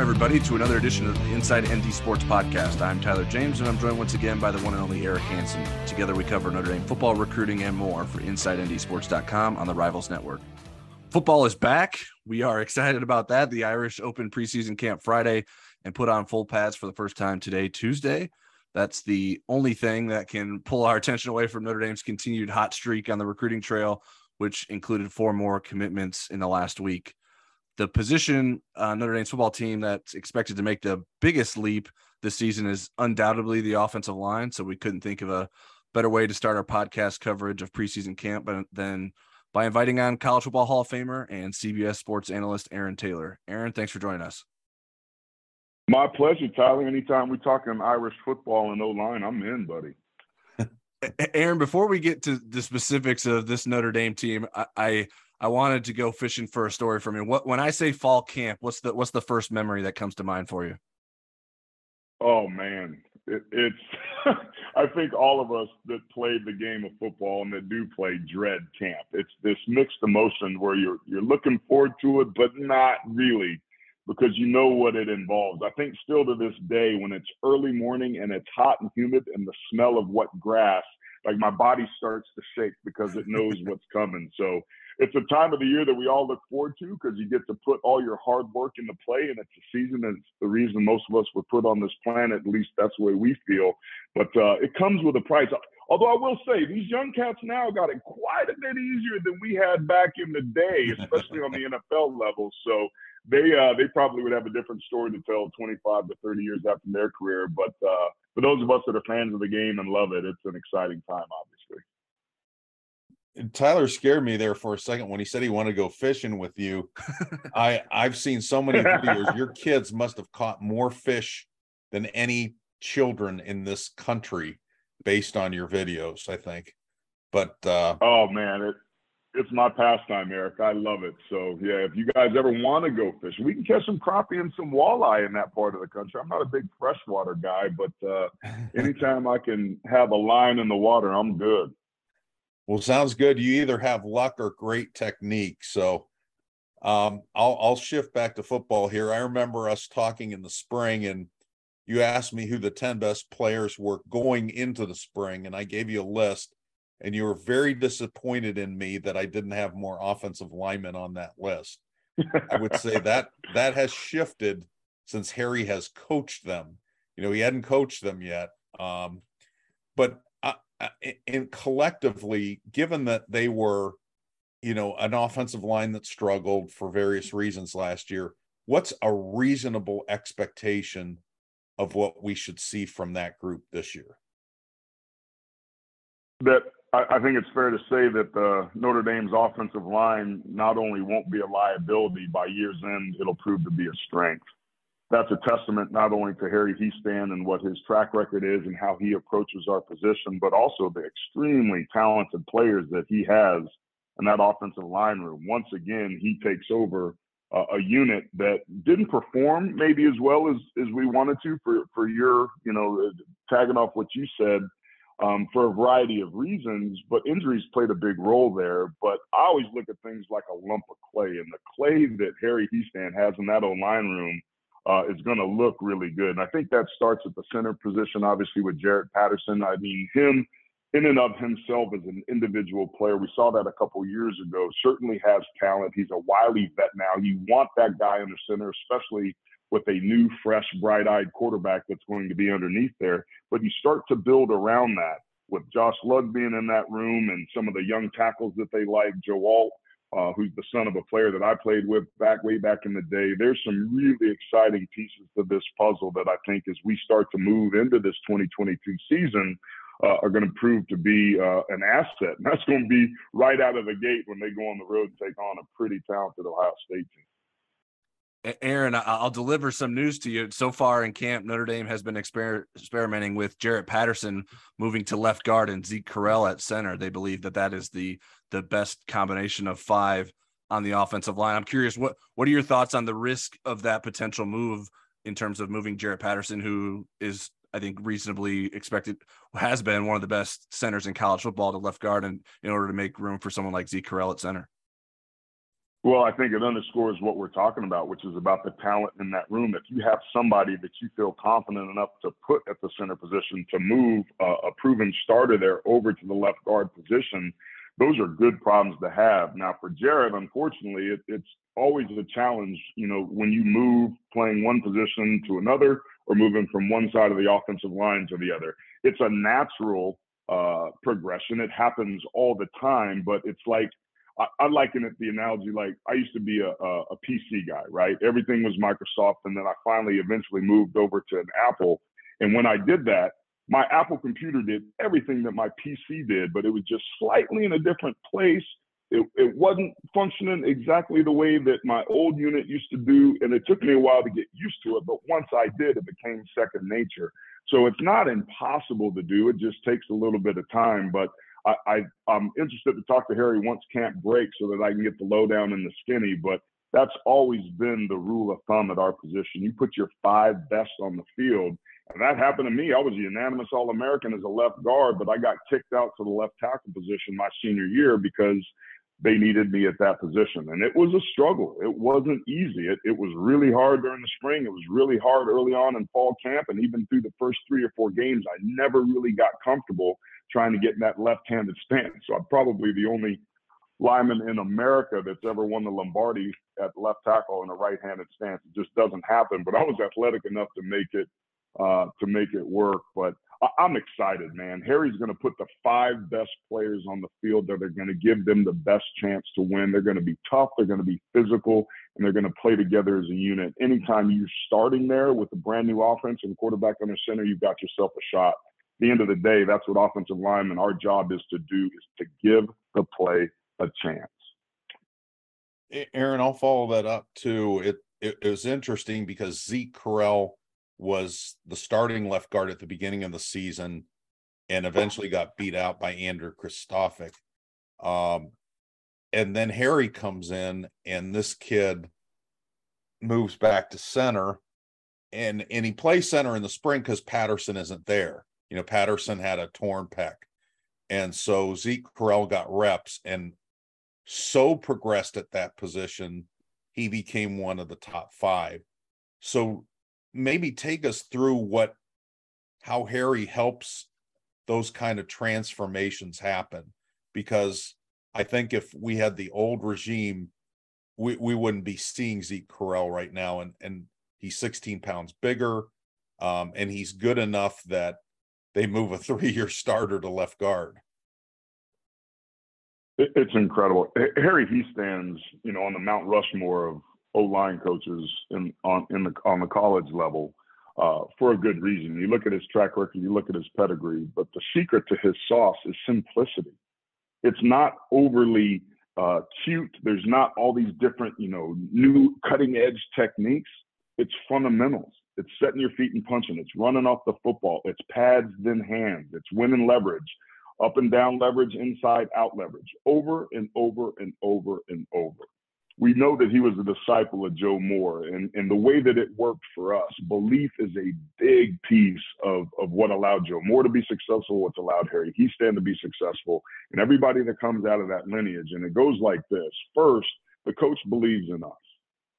Welcome, everybody, to another edition of the Inside ND Sports Podcast. I'm Tyler James, and I'm joined once again by the one and only Eric Hansen. Together, we cover Notre Dame football, recruiting, and more for InsideNDSports.com on the Rivals Network. Football is back. We are excited about that. The Irish opened preseason camp Friday and put on full pads for the first time today, Tuesday. That's the only thing that can pull our attention away from Notre Dame's continued hot streak on the recruiting trail, which included four more commitments in the last week the position uh, Notre Dame's football team that's expected to make the biggest leap this season is undoubtedly the offensive line. So we couldn't think of a better way to start our podcast coverage of preseason camp than by inviting on College Football Hall of Famer and CBS Sports analyst Aaron Taylor. Aaron, thanks for joining us. My pleasure, Tyler. Anytime we're talking Irish football and O line, I'm in, buddy. Aaron, before we get to the specifics of this Notre Dame team, I, I I wanted to go fishing for a story from you. What when I say fall camp, what's the what's the first memory that comes to mind for you? Oh man, it, it's I think all of us that played the game of football and that do play dread camp. It's this mixed emotion where you're you're looking forward to it, but not really because you know what it involves. I think still to this day, when it's early morning and it's hot and humid and the smell of wet grass, like my body starts to shake because it knows what's coming. So it's a time of the year that we all look forward to because you get to put all your hard work into play, and it's a season. And it's the reason most of us were put on this planet. At least that's the way we feel. But uh, it comes with a price. Although I will say, these young cats now got it quite a bit easier than we had back in the day, especially on the NFL level. So they uh, they probably would have a different story to tell 25 to 30 years after their career. But uh, for those of us that are fans of the game and love it, it's an exciting time, obviously. Tyler scared me there for a second when he said he wanted to go fishing with you. I I've seen so many videos. Your kids must have caught more fish than any children in this country based on your videos, I think. But uh oh man, it it's my pastime, Eric. I love it. So yeah, if you guys ever want to go fishing, we can catch some crappie and some walleye in that part of the country. I'm not a big freshwater guy, but uh anytime I can have a line in the water, I'm good. Well, sounds good. You either have luck or great technique. So um, I'll I'll shift back to football here. I remember us talking in the spring, and you asked me who the ten best players were going into the spring, and I gave you a list, and you were very disappointed in me that I didn't have more offensive linemen on that list. I would say that that has shifted since Harry has coached them. You know, he hadn't coached them yet, um, but Uh, and collectively, given that they were, you know, an offensive line that struggled for various reasons last year, what's a reasonable expectation of what we should see from that group this year? That I, think it's fair to say that the Notre Dame's offensive line not only won't be a liability by year's end, it'll prove to be a strength that's a testament not only to Harry Hiestand and what his track record is and how he approaches our position, but also the extremely talented players that he has in that offensive line room. Once again, he takes over uh, a unit that didn't perform maybe as well as, as we wanted to for, for your, you know, tagging off what you said um, for a variety of reasons, but injuries played a big role there. But I always look at things like a lump of clay, and the clay that Harry Hiestand has in that O line room uh, is going to look really good. And I think that starts at the center position, obviously, with Jarrett Patterson. I mean, him in and of himself as an individual player, we saw that a couple years ago, certainly has talent. He's a wily vet now. You want that guy in the center, especially with a new, fresh, bright eyed quarterback that's going to be underneath there. But you start to build around that with Josh Lugg being in that room and some of the young tackles that they like, Joe Alt uh, who's the son of a player that I played with back way back in the day. There's some really exciting pieces to this puzzle that I think as we start to move into this 2022 season uh, are going to prove to be uh, an asset. And that's going to be right out of the gate when they go on the road and take on a pretty talented Ohio State team. Aaron, I'll deliver some news to you. So far in camp, Notre Dame has been exper- experimenting with Jarrett Patterson moving to left guard and Zeke Correll at center. They believe that that is the the best combination of five on the offensive line. I'm curious what what are your thoughts on the risk of that potential move in terms of moving Jarrett Patterson, who is I think reasonably expected has been one of the best centers in college football to left guard, and in order to make room for someone like Zeke Correll at center. Well, I think it underscores what we're talking about, which is about the talent in that room. If you have somebody that you feel confident enough to put at the center position to move uh, a proven starter there over to the left guard position, those are good problems to have. Now, for Jarrett, unfortunately, it, it's always a challenge, you know, when you move playing one position to another or moving from one side of the offensive line to the other. It's a natural uh, progression. It happens all the time, but it's like I, I liken it the analogy like I used to be a, a, a PC guy, right? Everything was Microsoft, and then I finally eventually moved over to an Apple. And when I did that, my Apple computer did everything that my PC did, but it was just slightly in a different place. It, it wasn't functioning exactly the way that my old unit used to do. And it took me a while to get used to it. But once I did, it became second nature. So it's not impossible to do. It just takes a little bit of time. But I, I am interested to talk to Harry once camp breaks so that I can get the lowdown and the skinny. But that's always been the rule of thumb at our position. You put your five best on the field, and that happened to me. I was a unanimous All American as a left guard, but I got kicked out to the left tackle position my senior year because they needed me at that position. And it was a struggle. It wasn't easy. It, it was really hard during the spring. It was really hard early on in fall camp. And even through the first three or four games, I never really got comfortable trying to get in that left handed stance. So I'm probably the only lineman in America that's ever won the Lombardi at left tackle in a right handed stance. It just doesn't happen. But I was athletic enough to make it uh, to make it work. But I- am excited, man. Harry's going to put the five best players on the field that are going to give them the best chance to win. They're going to be tough, they're going to be physical, and they're going to play together as a unit. Anytime you're starting there with a brand new offense and quarterback under center, you've got yourself a shot. At the end of the day, that's what offensive linemen, our job is to do, is to give the play a chance. Aaron, I'll follow that up too. It, it, it was interesting because Zeke Correll was the starting left guard at the beginning of the season and eventually got beat out by Andrew Kristofic. Um, and then Harry comes in and this kid moves back to center and and he plays center in the spring because Patterson isn't there. You know, Patterson had a torn pec. And so Zeke Correll got reps and so progressed at that position, he became one of the top five. So maybe take us through what how Harry helps those kind of transformations happen because I think if we had the old regime we, we wouldn't be seeing Zeke Correll right now and and he's 16 pounds bigger um, and he's good enough that they move a three-year starter to left guard. It's incredible. Harry he stands, you know, on the Mount Rushmore of O line coaches in on in the on the college level uh, for a good reason. You look at his track record, you look at his pedigree, but the secret to his sauce is simplicity. It's not overly uh, cute. There's not all these different, you know, new cutting edge techniques. It's fundamentals. It's setting your feet and punching. It's running off the football. It's pads then hands. It's winning leverage, up and down leverage, inside out leverage, over and over and over and over we know that he was a disciple of Joe Moore, and, and the way that it worked for us, belief is a big piece of, of what allowed Joe Moore to be successful, what's allowed Harry Hiestand to be successful, and everybody that comes out of that lineage. And it goes like this First, the coach believes in us,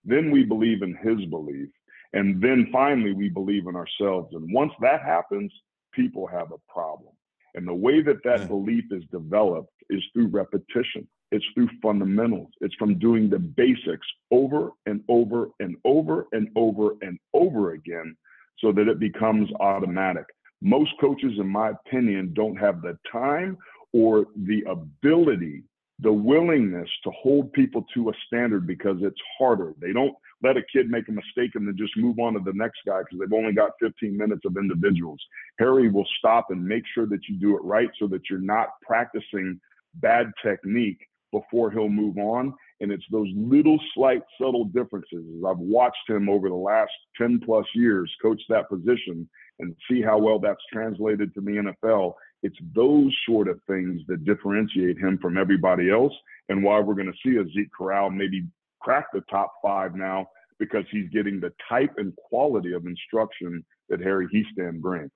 then we believe in his belief, and then finally we believe in ourselves. And once that happens, people have a problem. And the way that that belief is developed is through repetition. It's through fundamentals. It's from doing the basics over and over and over and over and over again so that it becomes automatic. Most coaches, in my opinion, don't have the time or the ability, the willingness to hold people to a standard because it's harder. They don't let a kid make a mistake and then just move on to the next guy because they've only got 15 minutes of individuals. Harry will stop and make sure that you do it right so that you're not practicing bad technique before he'll move on. And it's those little slight subtle differences. I've watched him over the last 10 plus years coach that position and see how well that's translated to the NFL. It's those sort of things that differentiate him from everybody else and why we're going to see a Zeke Correll maybe crack the top five now because he's getting the type and quality of instruction that Harry Hiestand brings.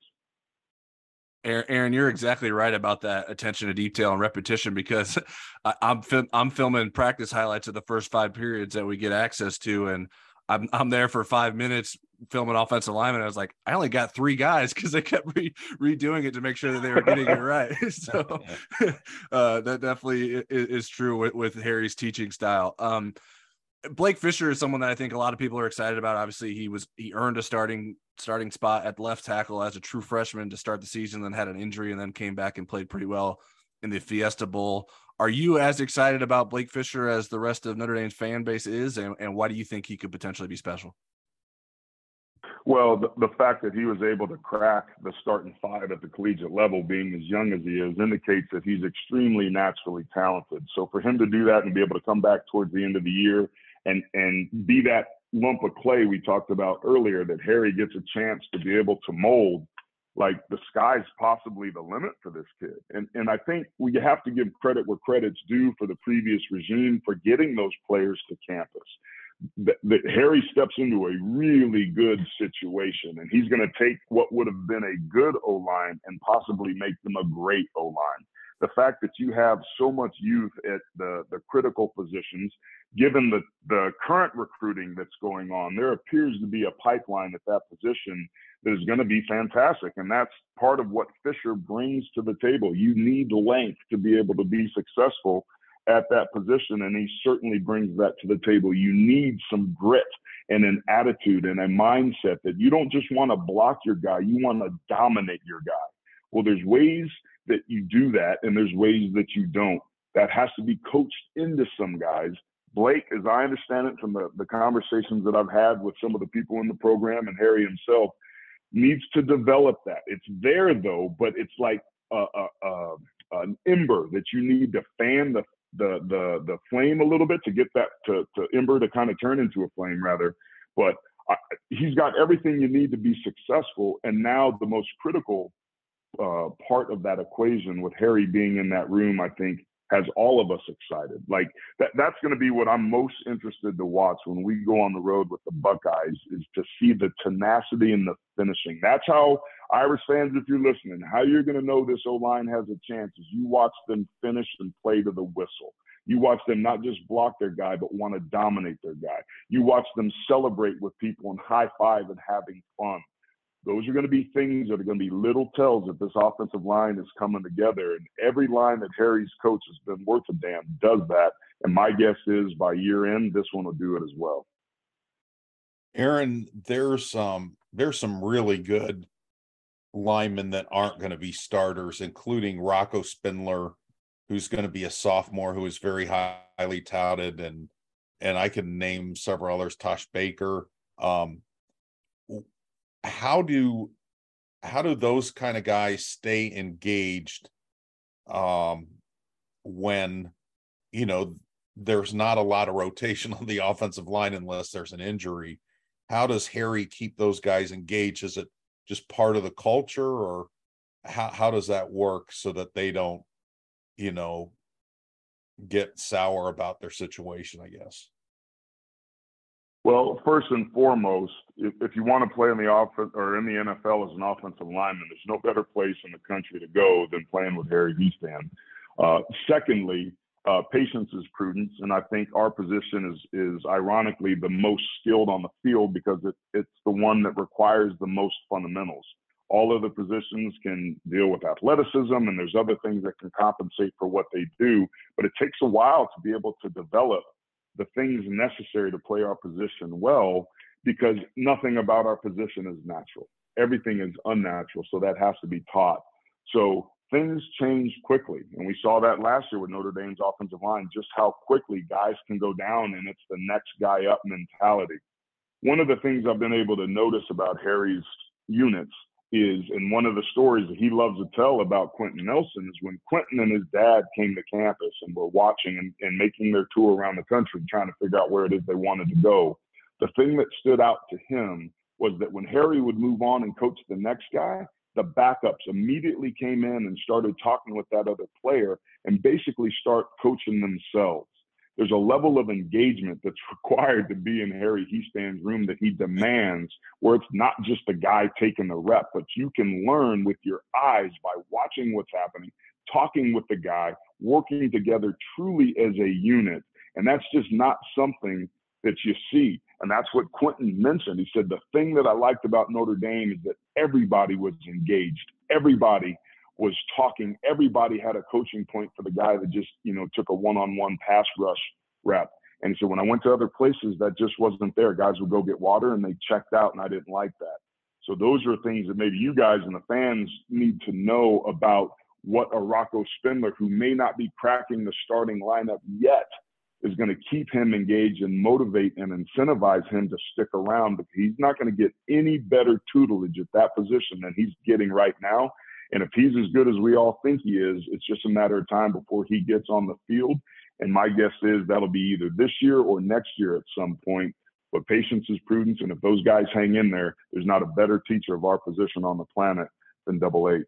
Aaron, you're exactly right about that attention to detail and repetition because I, am I'm, I'm filming practice highlights of the first five periods that we get access to, and I'm I'm there for five minutes filming offensive lineman. I was like, I only got three guys because they kept re- redoing it to make sure that they were getting it right. so uh, that definitely is, is true with, with, Harry's teaching style. Um, Blake Fisher is someone that I think a lot of people are excited about. Obviously, he was he earned a starting starting spot at left tackle as a true freshman to start the season, then had an injury and then came back and played pretty well in the Fiesta Bowl. Are you as excited about Blake Fisher as the rest of Notre Dame's fan base is, and, and why do you think he could potentially be special? Well, the, the, fact that he was able to crack the starting five at the collegiate level, being as young as he is, indicates that he's extremely naturally talented. So for him to do that and be able to come back towards the end of the year and and be that lump of clay we talked about earlier, that Harry gets a chance to be able to mold like the sky's possibly the limit for this kid. And and I think we have to give credit where credit's due for the previous regime for getting those players to campus. That, that Harry steps into a really good situation, and he's going to take what would have been a good O line and possibly make them a great O line. The fact that you have so much youth at the the critical positions, given the the current recruiting that's going on, there appears to be a pipeline at that position that is going to be fantastic. And that's part of what Fisher brings to the table. You need length to be able to be successful at that position. And he certainly brings that to the table. You need some grit and an attitude and a mindset that you don't just want to block your guy, you want to dominate your guy. Well, there's ways that you do that, and there's ways that you don't. That has to be coached into some guys. Blake, as I understand it from the, the conversations that I've had with some of the people in the program and Harry himself, needs to develop that. It's there though, but it's like a, a, a, an ember that you need to fan the the the the flame a little bit to get that to, to ember to kind of turn into a flame rather. But I, he's got everything you need to be successful. And now the most critical uh, part of that equation with Harry being in that room, I think, has all of us excited. Like that that's going to be what I'm most interested to watch when we go on the road with the Buckeyes is to see the tenacity and the finishing. That's how Irish fans, if you're listening, how you're going to know this O line has a chance is you watch them finish and play to the whistle. You watch them not just block their guy, but want to dominate their guy. You watch them celebrate with people and high five and having fun those are going to be things that are going to be little tells that this offensive line is coming together. And every line that Harry's coach has been worth a damn does that. And my guess is by year end, this one will do it as well. Aaron, there's um there's some really good linemen that aren't going to be starters, including Rocco Spindler, who's going to be a sophomore who is very highly touted, and and I can name several others, Tosh Baker. Um, how do how do those kind of guys stay engaged um when you know there's not a lot of rotation on the offensive line unless there's an injury? How does harry keep those guys engaged? Is it just part of the culture or how, how does that work so that they don't you know get sour about their situation i guess well, first and foremost, if, if you want to play in the offense or in the NFL as an offensive lineman, there's no better place in the country to go than playing with Harry Hiestand. Uh, secondly, uh, patience is prudence, and I think our position is is ironically the most skilled on the field because it, it's the one that requires the most fundamentals. All other positions can deal with athleticism, and there's other things that can compensate for what they do, but it takes a while to be able to develop the things necessary to play our position well because nothing about our position is natural. Everything is unnatural. So that has to be taught. So things change quickly. And we saw that last year with Notre Dame's offensive line, just how quickly guys can go down and it's the next guy up mentality. One of the things I've been able to notice about Harry's units is, and one of the stories that he loves to tell about Quenton Nelson is when Quentin and his dad came to campus and were watching and, and making their tour around the country, trying to figure out where it is they wanted to go. The thing that stood out to him was that when Harry would move on and coach the next guy, the backups immediately came in and started talking with that other player and basically start coaching themselves. There's a level of engagement that's required to be in Harry Hiestand's room that he demands, where it's not just the guy taking the rep, but you can learn with your eyes by watching what's happening, talking with the guy, working together truly as a unit. And that's just not something that you see. And that's what Quenton mentioned. He said, The thing that I liked about Notre Dame is that everybody was engaged. Everybody was talking. Everybody had a coaching point for the guy that just, you know, took a one on one pass rush rep. And so when I went to other places, that just wasn't there. Guys would go get water and they checked out, and I didn't like that. So those are things that maybe you guys and the fans need to know about what a Rocco Spindler, who may not be cracking the starting lineup yet, is going to keep him engaged and motivate and incentivize him to stick around because he's not going to get any better tutelage at that position than he's getting right now. And if he's as good as we all think he is, it's just a matter of time before he gets on the field. And my guess is that'll be either this year or next year at some point. But patience is prudence. And if those guys hang in there, there's not a better teacher of our position on the planet than Double H.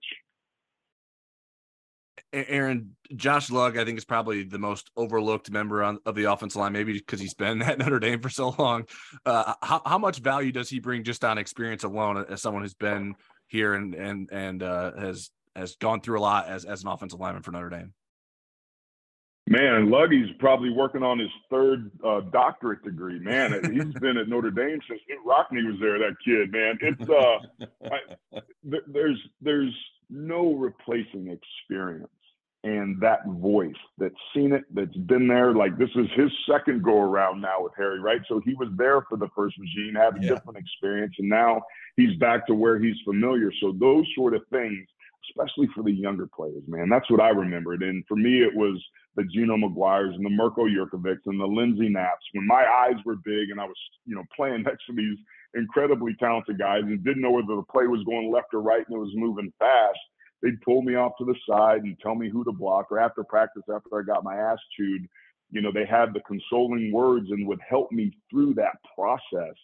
Aaron, Josh Lugg, I think is probably the most overlooked member on, of the offensive line, maybe because he's been at Notre Dame for so long. Uh, how, how much value does he bring just on experience alone as someone who's been here and and and uh, has has gone through a lot as as an offensive lineman for Notre Dame? Man, Luggy's probably working on his third uh, doctorate degree. Man, he's been at Notre Dame since Knute Rockne was there. That kid, man, it's uh, I, there's there's no replacing experience and that voice that's seen it, that's been there. Like this is his second go around now with Harry, right? So he was there for the first regime, had a yeah. different experience, and now he's back to where he's familiar. So those sort of things, especially for the younger players, man, that's what I remembered. And for me, it was the Gino McGuires and the Mirko Jurkovics and the Lindsay Knapps when my eyes were big and I was, you know, playing next to these incredibly talented guys and didn't know whether the play was going left or right and it was moving fast they'd pull me off to the side and tell me who to block. Or after practice, after I got my ass chewed, you know, they had the consoling words and would help me through that process.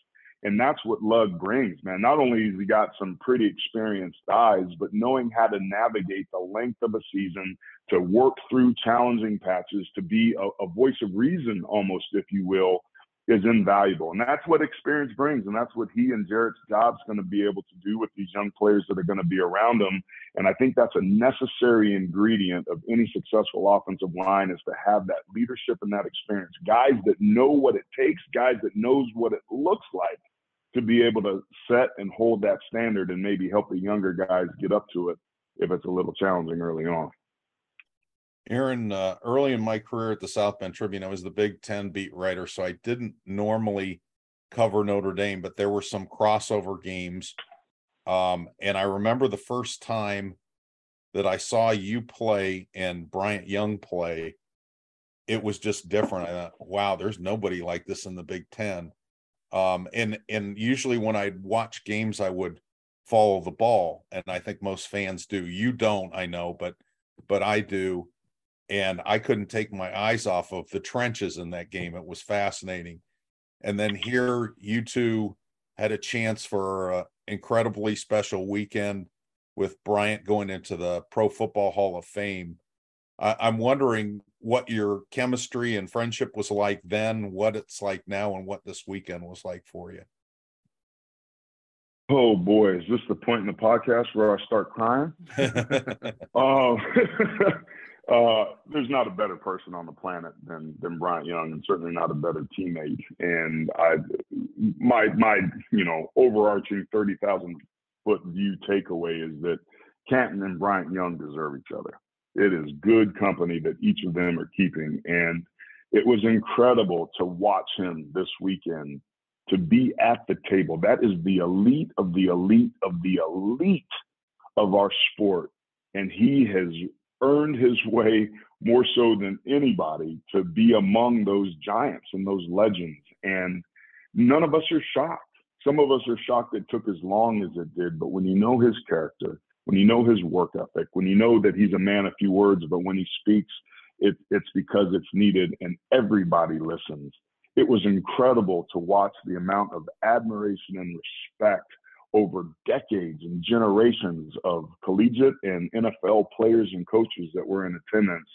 And that's what Lugg brings, man. Not only has he got some pretty experienced eyes, but knowing how to navigate the length of a season, to work through challenging patches, to be a, a voice of reason, almost, if you will, is invaluable. And that's what experience brings. And that's what he and Jarrett's job's going to be able to do with these young players that are going to be around him. And I think that's a necessary ingredient of any successful offensive line is to have that leadership and that experience. Guys that know what it takes, guys that knows what it looks like to be able to set and hold that standard and maybe help the younger guys get up to it if it's a little challenging early on. Aaron, uh, early in my career at the South Bend Tribune, I was the Big Ten beat writer, so I didn't normally cover Notre Dame, but there were some crossover games. Um, and I remember the first time that I saw you play and Bryant Young play, it was just different. I thought, wow, there's nobody like this in the Big Ten. Um, and and usually when I'd watch games, I would follow the ball, and I think most fans do. You don't, I know, but but I do and I couldn't take my eyes off of the trenches in that game. It was fascinating. And then here, you two had a chance for an incredibly special weekend with Bryant going into the Pro Football Hall of Fame. I, I'm wondering what your chemistry and friendship was like then, what it's like now, and what this weekend was like for you. Oh boy, is this the point in the podcast where I start crying? um, Uh, there's not a better person on the planet than than Bryant Young, and certainly not a better teammate. And I, my my you know overarching thirty thousand foot view takeaway is that Canton and Bryant Young deserve each other. It is good company that each of them are keeping, and it was incredible to watch him this weekend to be at the table. That is the elite of the elite of the elite of our sport, and he has earned his way more so than anybody to be among those giants and those legends. And none of us are shocked. Some of us are shocked it took as long as it did, but when you know his character, when you know his work ethic, when you know that he's a man of few words, but when he speaks, it, it's because it's needed and everybody listens. It was incredible to watch the amount of admiration and respect over decades and generations of collegiate and NFL players and coaches that were in attendance.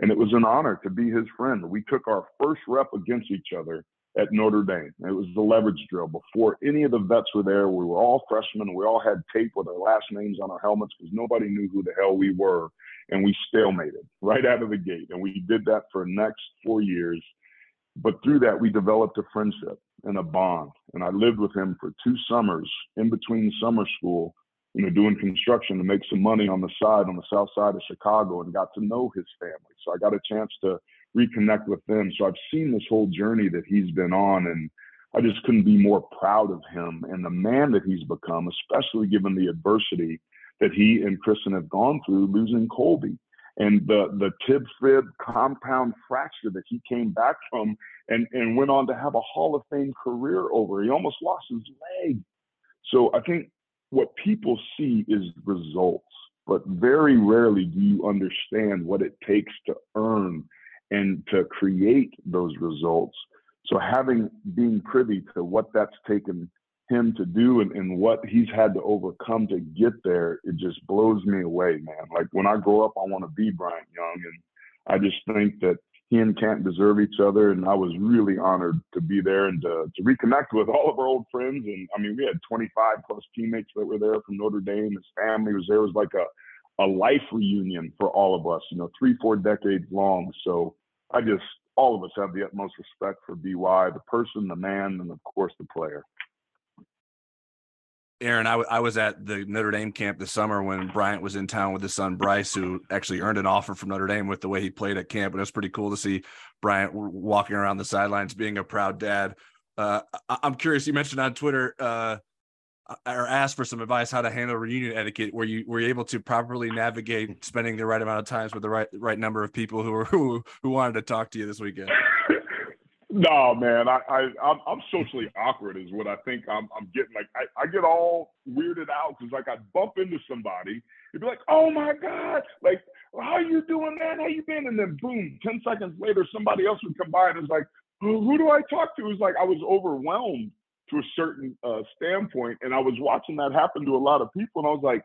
And it was an honor to be his friend. We took our first rep against each other at Notre Dame. It was the leverage drill. Before any of the vets were there, we were all freshmen. We all had tape with our last names on our helmets because nobody knew who the hell we were. And we stalemated right out of the gate. And we did that for the next four years. But through that, we developed a friendship and a bond. And I lived with him for two summers in between summer school, you know, doing construction to make some money on the side, on the south side of Chicago, and got to know his family. So I got a chance to reconnect with them. So I've seen this whole journey that he's been on, and I just couldn't be more proud of him and the man that he's become, especially given the adversity that he and Kristen have gone through losing Colby and the the tib fib compound fracture that he came back from and and went on to have a Hall of Fame career over. He almost lost his leg. So I think what people see is results, but very rarely do you understand what it takes to earn and to create those results. So having being privy to what that's taken him to do and, and what he's had to overcome to get there, it just blows me away, man. Like when I grow up, I want to be Bryant Young. And I just think that he and Canton deserve each other. And I was really honored to be there and to, to reconnect with all of our old friends. And I mean, we had 25 plus teammates that were there from Notre Dame. His family was there. It was like a, a life reunion for all of us, you know, three, four decades long. So I just, all of us have the utmost respect for BY, the person, the man, and of course the player. Aaron, I, w- I was at the Notre Dame camp this summer when Bryant was in town with his son Bryce, who actually earned an offer from Notre Dame with the way he played at camp. And it was pretty cool to see Bryant walking around the sidelines, being a proud dad. Uh, I- am curious. You mentioned on Twitter uh, or asked for some advice how to handle reunion etiquette. Were you were you able to properly navigate spending the right amount of times with the right right number of people who were who, who wanted to talk to you this weekend? No, man, I, I I'm, I'm socially awkward is what I think I'm I'm getting. Like I, I get all weirded out because like I bump into somebody, you'd be like, oh my god, like how you doing, man? How you been? And then boom, ten seconds later, somebody else would come by and it's like, who, who do I talk to? It's like I was overwhelmed to a certain uh, standpoint, and I was watching that happen to a lot of people, and I was like,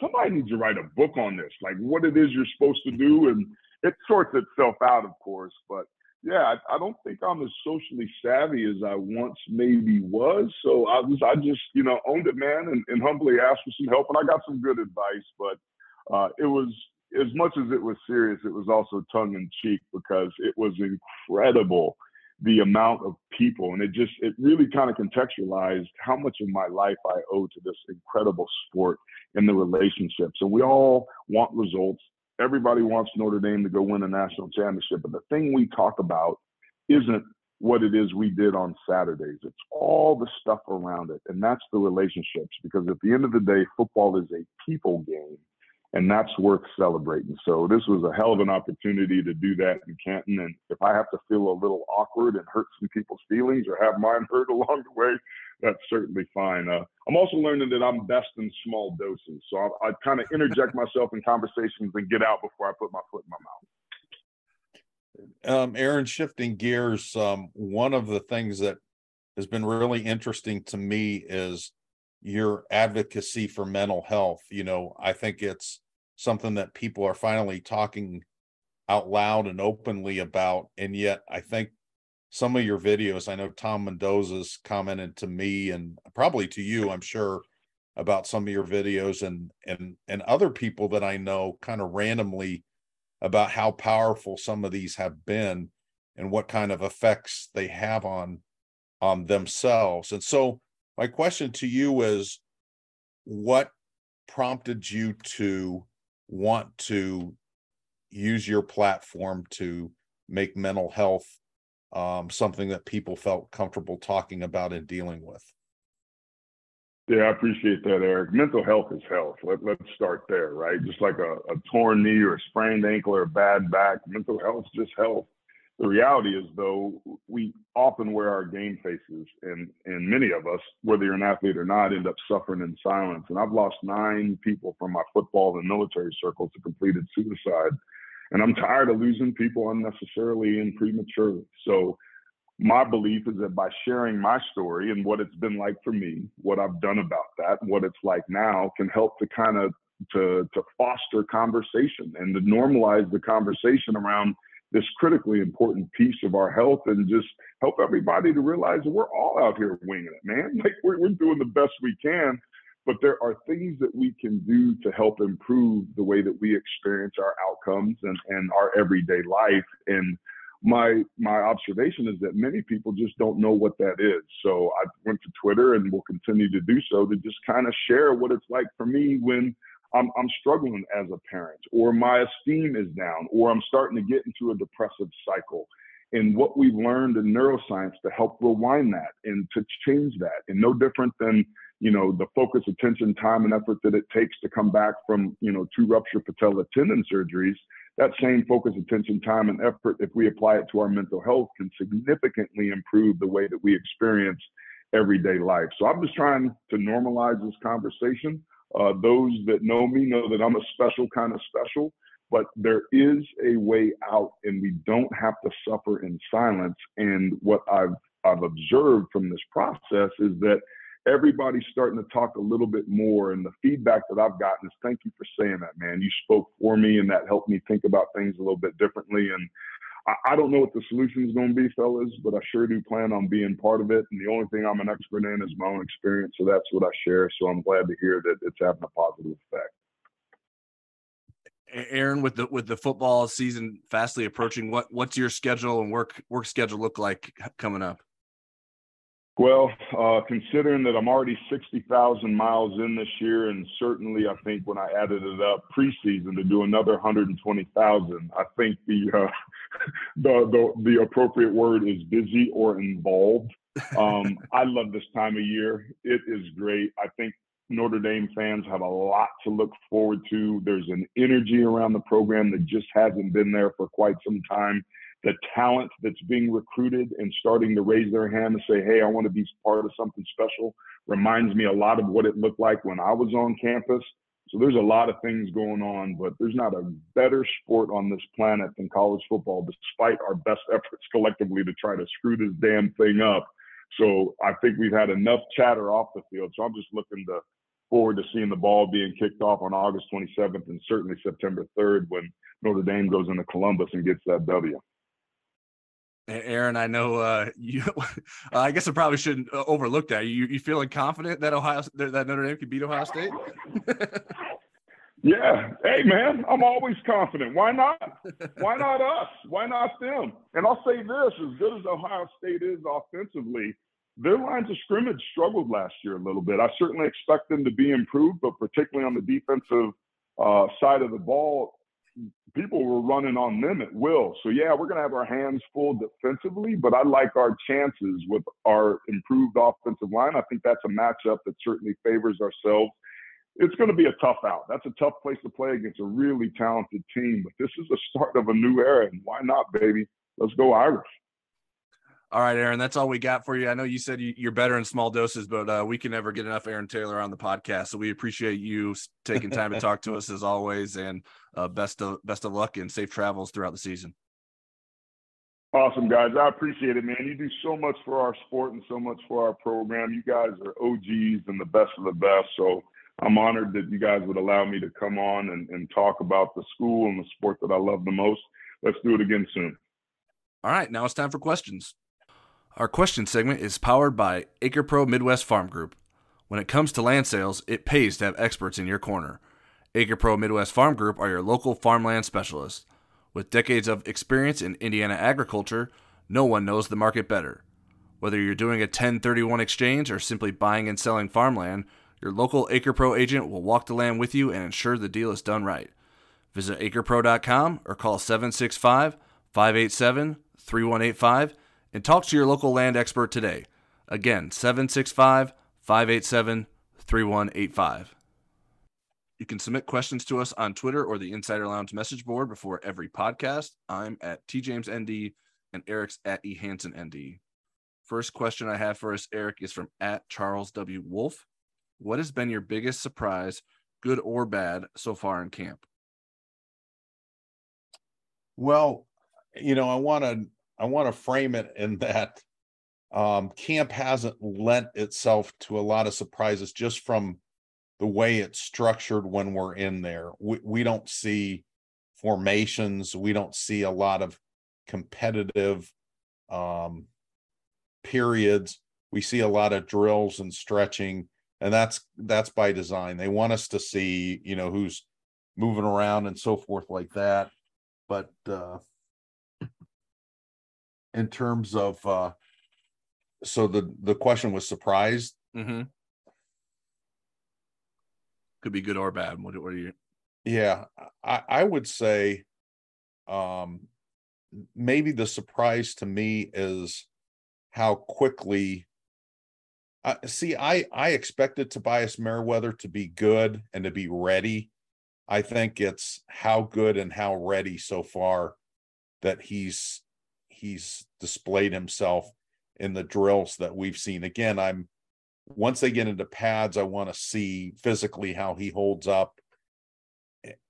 somebody needs to write a book on this, like what it is you're supposed to do, and it sorts itself out, of course, but yeah, I, I, don't think I'm as socially savvy as I once maybe was. So I was, I just, you know, owned it, man, and, and humbly asked for some help. And I got some good advice, but uh, it was, as much as it was serious, it was also tongue in cheek because it was incredible the amount of people. And it just, it really kind of contextualized how much of my life I owe to this incredible sport and the relationships. And we all want results everybody wants Notre Dame to go win a national championship, but the thing we talk about isn't what it is we did on Saturdays. It's all the stuff around it, and that's the relationships. Because at the end of the day, football is a people game, and that's worth celebrating. So this was a hell of an opportunity to do that in Canton. And if I have to feel a little awkward and hurt some people's feelings or have mine hurt along the way, that's certainly fine. Uh, I'm also learning that I'm best in small doses, so I, I kind of interject myself in conversations and get out before I put my foot in my mouth. Um, Aaron, shifting gears, um, one of the things that has been really interesting to me is your advocacy for mental health. You know, I think it's something that people are finally talking out loud and openly about, and yet I think some of your videos. I know Tom Mendoza's commented to me and probably to you, I'm sure, about some of your videos and and and other people that I know kind of randomly about how powerful some of these have been and what kind of effects they have on on themselves. And so my question to you is what prompted you to want to use your platform to make mental health um, something that people felt comfortable talking about and dealing with. Yeah, I appreciate that, Eric. Mental health is health. Let, let's start there, right? Just like a, a torn knee or a sprained ankle or a bad back, mental health is just health. The reality is, though, we often wear our game faces, and and many of us, whether you're an athlete or not, end up suffering in silence. And I've lost nine people from my football and military circles to completed suicide and I'm tired of losing people unnecessarily and prematurely. So my belief is that by sharing my story and what it's been like for me, what I've done about that, what it's like now can help to kind of to to foster conversation and to normalize the conversation around this critically important piece of our health and just help everybody to realize that we're all out here winging it, man. Like we're, we're doing the best we can, but there are things that we can do to help improve the way that we experience our outcomes and, and our everyday life. And my my observation is that many people just don't know what that is. So I went to Twitter and will continue to do so to just kind of share what it's like for me when I'm, I'm struggling as a parent, or my esteem is down, or I'm starting to get into a depressive cycle. And what we've learned in neuroscience to help rewind that and to change that, and no different than you know the focus, attention, time, and effort that it takes to come back from you know two ruptured patella tendon surgeries. That same focus, attention, time, and effort, if we apply it to our mental health, can significantly improve the way that we experience everyday life. So I'm just trying to normalize this conversation uh, those that know me know that I'm a special kind of special, but there is a way out, and we don't have to suffer in silence. And what I've I've observed from this process is that everybody's starting to talk a little bit more. And the feedback that I've gotten is thank you for saying that, man. You spoke for me, and that helped me think about things a little bit differently. And I, don't know what the solution is going to be, fellas, but I sure do plan on being part of it. And the only thing I'm an expert in is my own experience. So that's what I share. So I'm glad to hear that it's having a positive effect. Aaron, with the with the football season fastly approaching, what what's your schedule and work work schedule look like coming up? Well, uh, considering that I'm already 60,000 miles in this year, and certainly I think when I added it up preseason to do another 120,000, I think the, uh, the, the the appropriate word is busy or involved. Um, I love this time of year. It is great. I think Notre Dame fans have a lot to look forward to. There's an energy around the program that just hasn't been there for quite some time the talent that's being recruited and starting to raise their hand and say, hey, I want to be part of something special reminds me a lot of what it looked like when I was on campus. So there's a lot of things going on, but there's not a better sport on this planet than college football, despite our best efforts collectively to try to screw this damn thing up. So I think we've had enough chatter off the field. So I'm just looking to forward to seeing the ball being kicked off on August 27th and certainly September 3rd when Notre Dame goes into Columbus and gets that W. Aaron, I know uh, you. I guess I probably shouldn't uh, overlook that. You you feeling confident that Ohio that Notre Dame can beat Ohio State? yeah. Hey, man, I'm always confident. Why not? Why not us? Why not them? And I'll say this: as good as Ohio State is offensively, their lines of scrimmage struggled last year a little bit. I certainly expect them to be improved, but particularly on the defensive uh, side of the ball, people were running on them at will. So yeah, we're going to have our hands full defensively, but I like our chances with our improved offensive line. I think that's a matchup that certainly favors ourselves. It's going to be a tough out. That's a tough place to play against a really talented team, but this is the start of a new era, and why not, baby? Let's go Irish. All right, Aaron, that's all we got for you. I know you said you're better in small doses, but uh, we can never get enough Aaron Taylor on the podcast. So we appreciate you taking time to talk to us as always, and uh, best of best of luck and safe travels throughout the season. Awesome, guys. I appreciate it, man. You do so much for our sport and so much for our program. You guys are OGs and the best of the best. So I'm honored that you guys would allow me to come on and, and talk about the school and the sport that I love the most. Let's do it again soon. All right, now it's time for questions. Our question segment is powered by AcrePro Midwest Farm Group. When it comes to land sales, it pays to have experts in your corner. AcrePro Midwest Farm Group are your local farmland specialists. With decades of experience in Indiana agriculture, no one knows the market better. Whether you're doing a 1031 exchange or simply buying and selling farmland, your local AcrePro agent will walk the land with you and ensure the deal is done right. Visit acrepro.com or call 765 587 3185 and talk to your local land expert today. Again, 765 587 3185. You can submit questions to us on Twitter or the Insider Lounge message board before every podcast. I'm at TJamesND and Eric's at EHansenND. First question I have for us, Eric, is from at Charles W. Wolf. What has been your biggest surprise, good or bad, so far in camp? Well, you know, I want to I want to frame it in that um, camp hasn't lent itself to a lot of surprises just from the way it's structured when we're in there. We we don't see formations. We don't see a lot of competitive um, periods. We see a lot of drills and stretching, and that's that's by design. They want us to see, you know, who's moving around and so forth like that. But uh, in terms of uh, so the the question was surprised. Mm-hmm. Could be good or bad. What, what are you? Yeah, I, I would say um maybe the surprise to me is how quickly uh, see I I expected Tobias Merriweather to be good and to be ready. I think it's how good and how ready so far that he's he's displayed himself in the drills that we've seen. Again, I'm once they get into pads, I want to see physically how he holds up.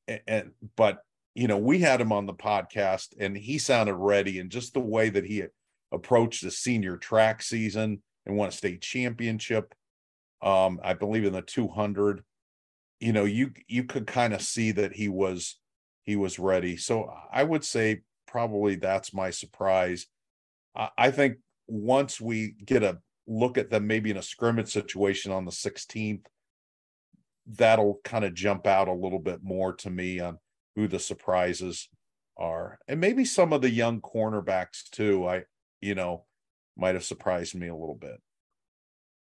And, and but you know, we had him on the podcast and he sounded ready, and just the way that he approached the senior track season and won a state championship. Um, I believe in the 200. You know, you you could kind of see that he was he was ready. So I would say probably that's my surprise. I, I think once we get a look at them maybe in a scrimmage situation on the 16th, that'll kind of jump out a little bit more to me on who the surprises are. And maybe some of the young cornerbacks too. I, you know, might have surprised me a little bit.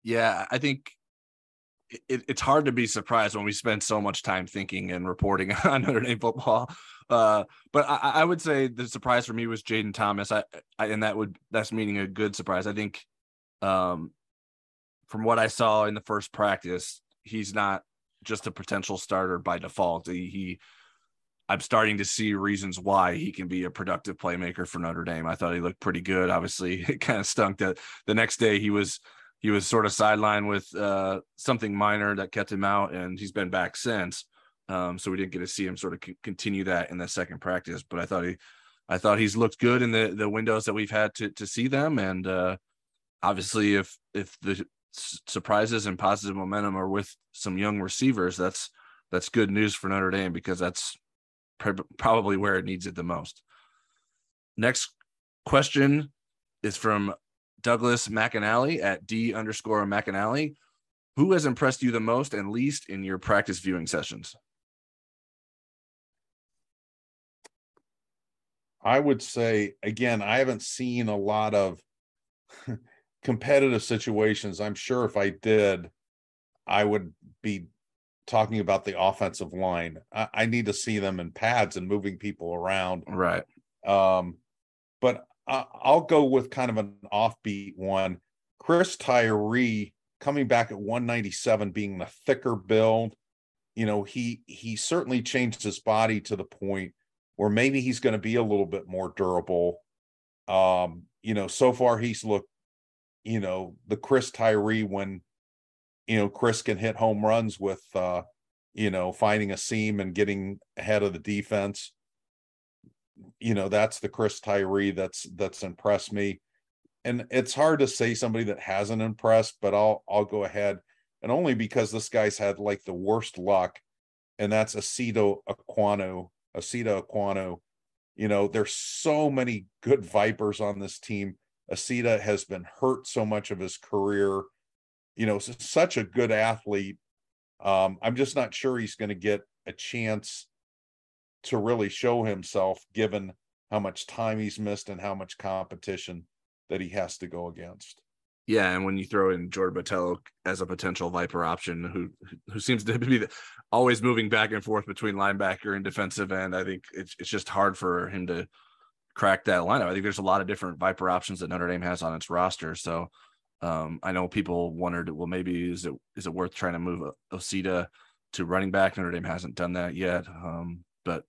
Yeah, I think it, it's hard to be surprised when we spend so much time thinking and reporting on Notre Dame football. Uh, but I, I, would say the surprise for me was Jayden Thomas. I, I, and that would that's meaning a good surprise. I think, um, from what I saw in the first practice, he's not just a potential starter by default. He, he I'm starting to see reasons why he can be a productive playmaker for Notre Dame. I thought he looked pretty good. Obviously, it kind of stunk that the next day he was he was sort of sidelined with uh, something minor that kept him out, and he's been back since. Um, so we didn't get to see him sort of c- continue that in the second practice. But I thought he, I thought he's looked good in the the windows that we've had to to see them, and uh, obviously if if the surprises and positive momentum are with some young receivers, that's that's good news for Notre Dame because that's pr- probably where it needs it the most. Next question is from Douglas McAnally at D underscore McAnally. Who has impressed you the most and least in your practice viewing sessions? I would say, again, I haven't seen a lot of competitive situations. I'm sure if I did, I would be talking about the offensive line. I, I need to see them in pads and moving people around. Right. Um, but I'll go with kind of an offbeat one. Chris Tyree coming back at 197, being the thicker build. You know, he he certainly changed his body to the point where maybe he's going to be a little bit more durable. Um, you know, so far he's looked, you know, the Chris Tyree when, you know, Chris can hit home runs with uh, you know, finding a seam and getting ahead of the defense you know that's the Chris Tyree that's that's impressed me. And it's hard to say somebody that hasn't impressed, but I'll I'll go ahead and only because this guy's had like the worst luck, and that's Osita Ekwonu. Osita Ekwonu, You know, there's so many good Vipers on this team. Osita has been hurt so much of his career. You know, such a good athlete. Um, I'm just not sure he's going to get a chance to really show himself given how much time he's missed and how much competition that he has to go against. Yeah, and when you throw in Jordan Botelho as a potential Viper option, who who seems to be the, always moving back and forth between linebacker and defensive end, I think it's it's just hard for him to crack that lineup. I think there's a lot of different Viper options that Notre Dame has on its roster. So um, I know people wondered, well, maybe is it is it worth trying to move Osita to running back? Notre Dame hasn't done that yet. Um, but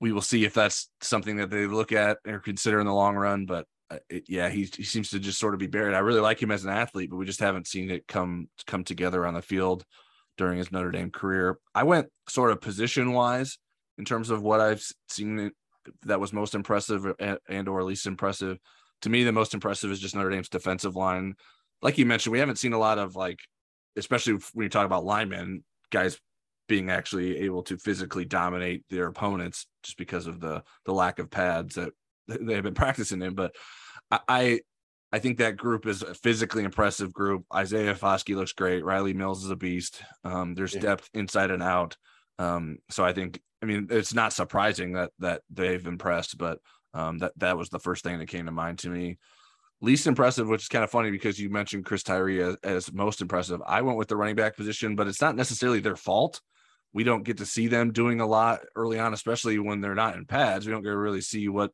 we will see if that's something that they look at or consider in the long run. But uh, it, yeah, he, he seems to just sort of be buried. I really like him as an athlete, but we just haven't seen it come come together on the field during his Notre Dame career. I went sort of position wise in terms of what I've seen that was most impressive and, and or least impressive. To me, the most impressive is just Notre Dame's defensive line. Like you mentioned, we haven't seen a lot of like especially when you talk about linemen, guys being actually able to physically dominate their opponents just because of the the lack of pads that they have been practicing in. But I I think that group is a physically impressive group. Isaiah Foskey looks great. Riley Mills is a beast. Um, there's yeah. depth inside and out. Um, so I think I mean it's not surprising that that they've impressed, but um, that that was the first thing that came to mind to me. Least impressive, which is kind of funny because you mentioned Chris Tyree as, as most impressive. I went with the running back position, but it's not necessarily their fault. We don't get to see them doing a lot early on, especially when they're not in pads. We don't get to really see what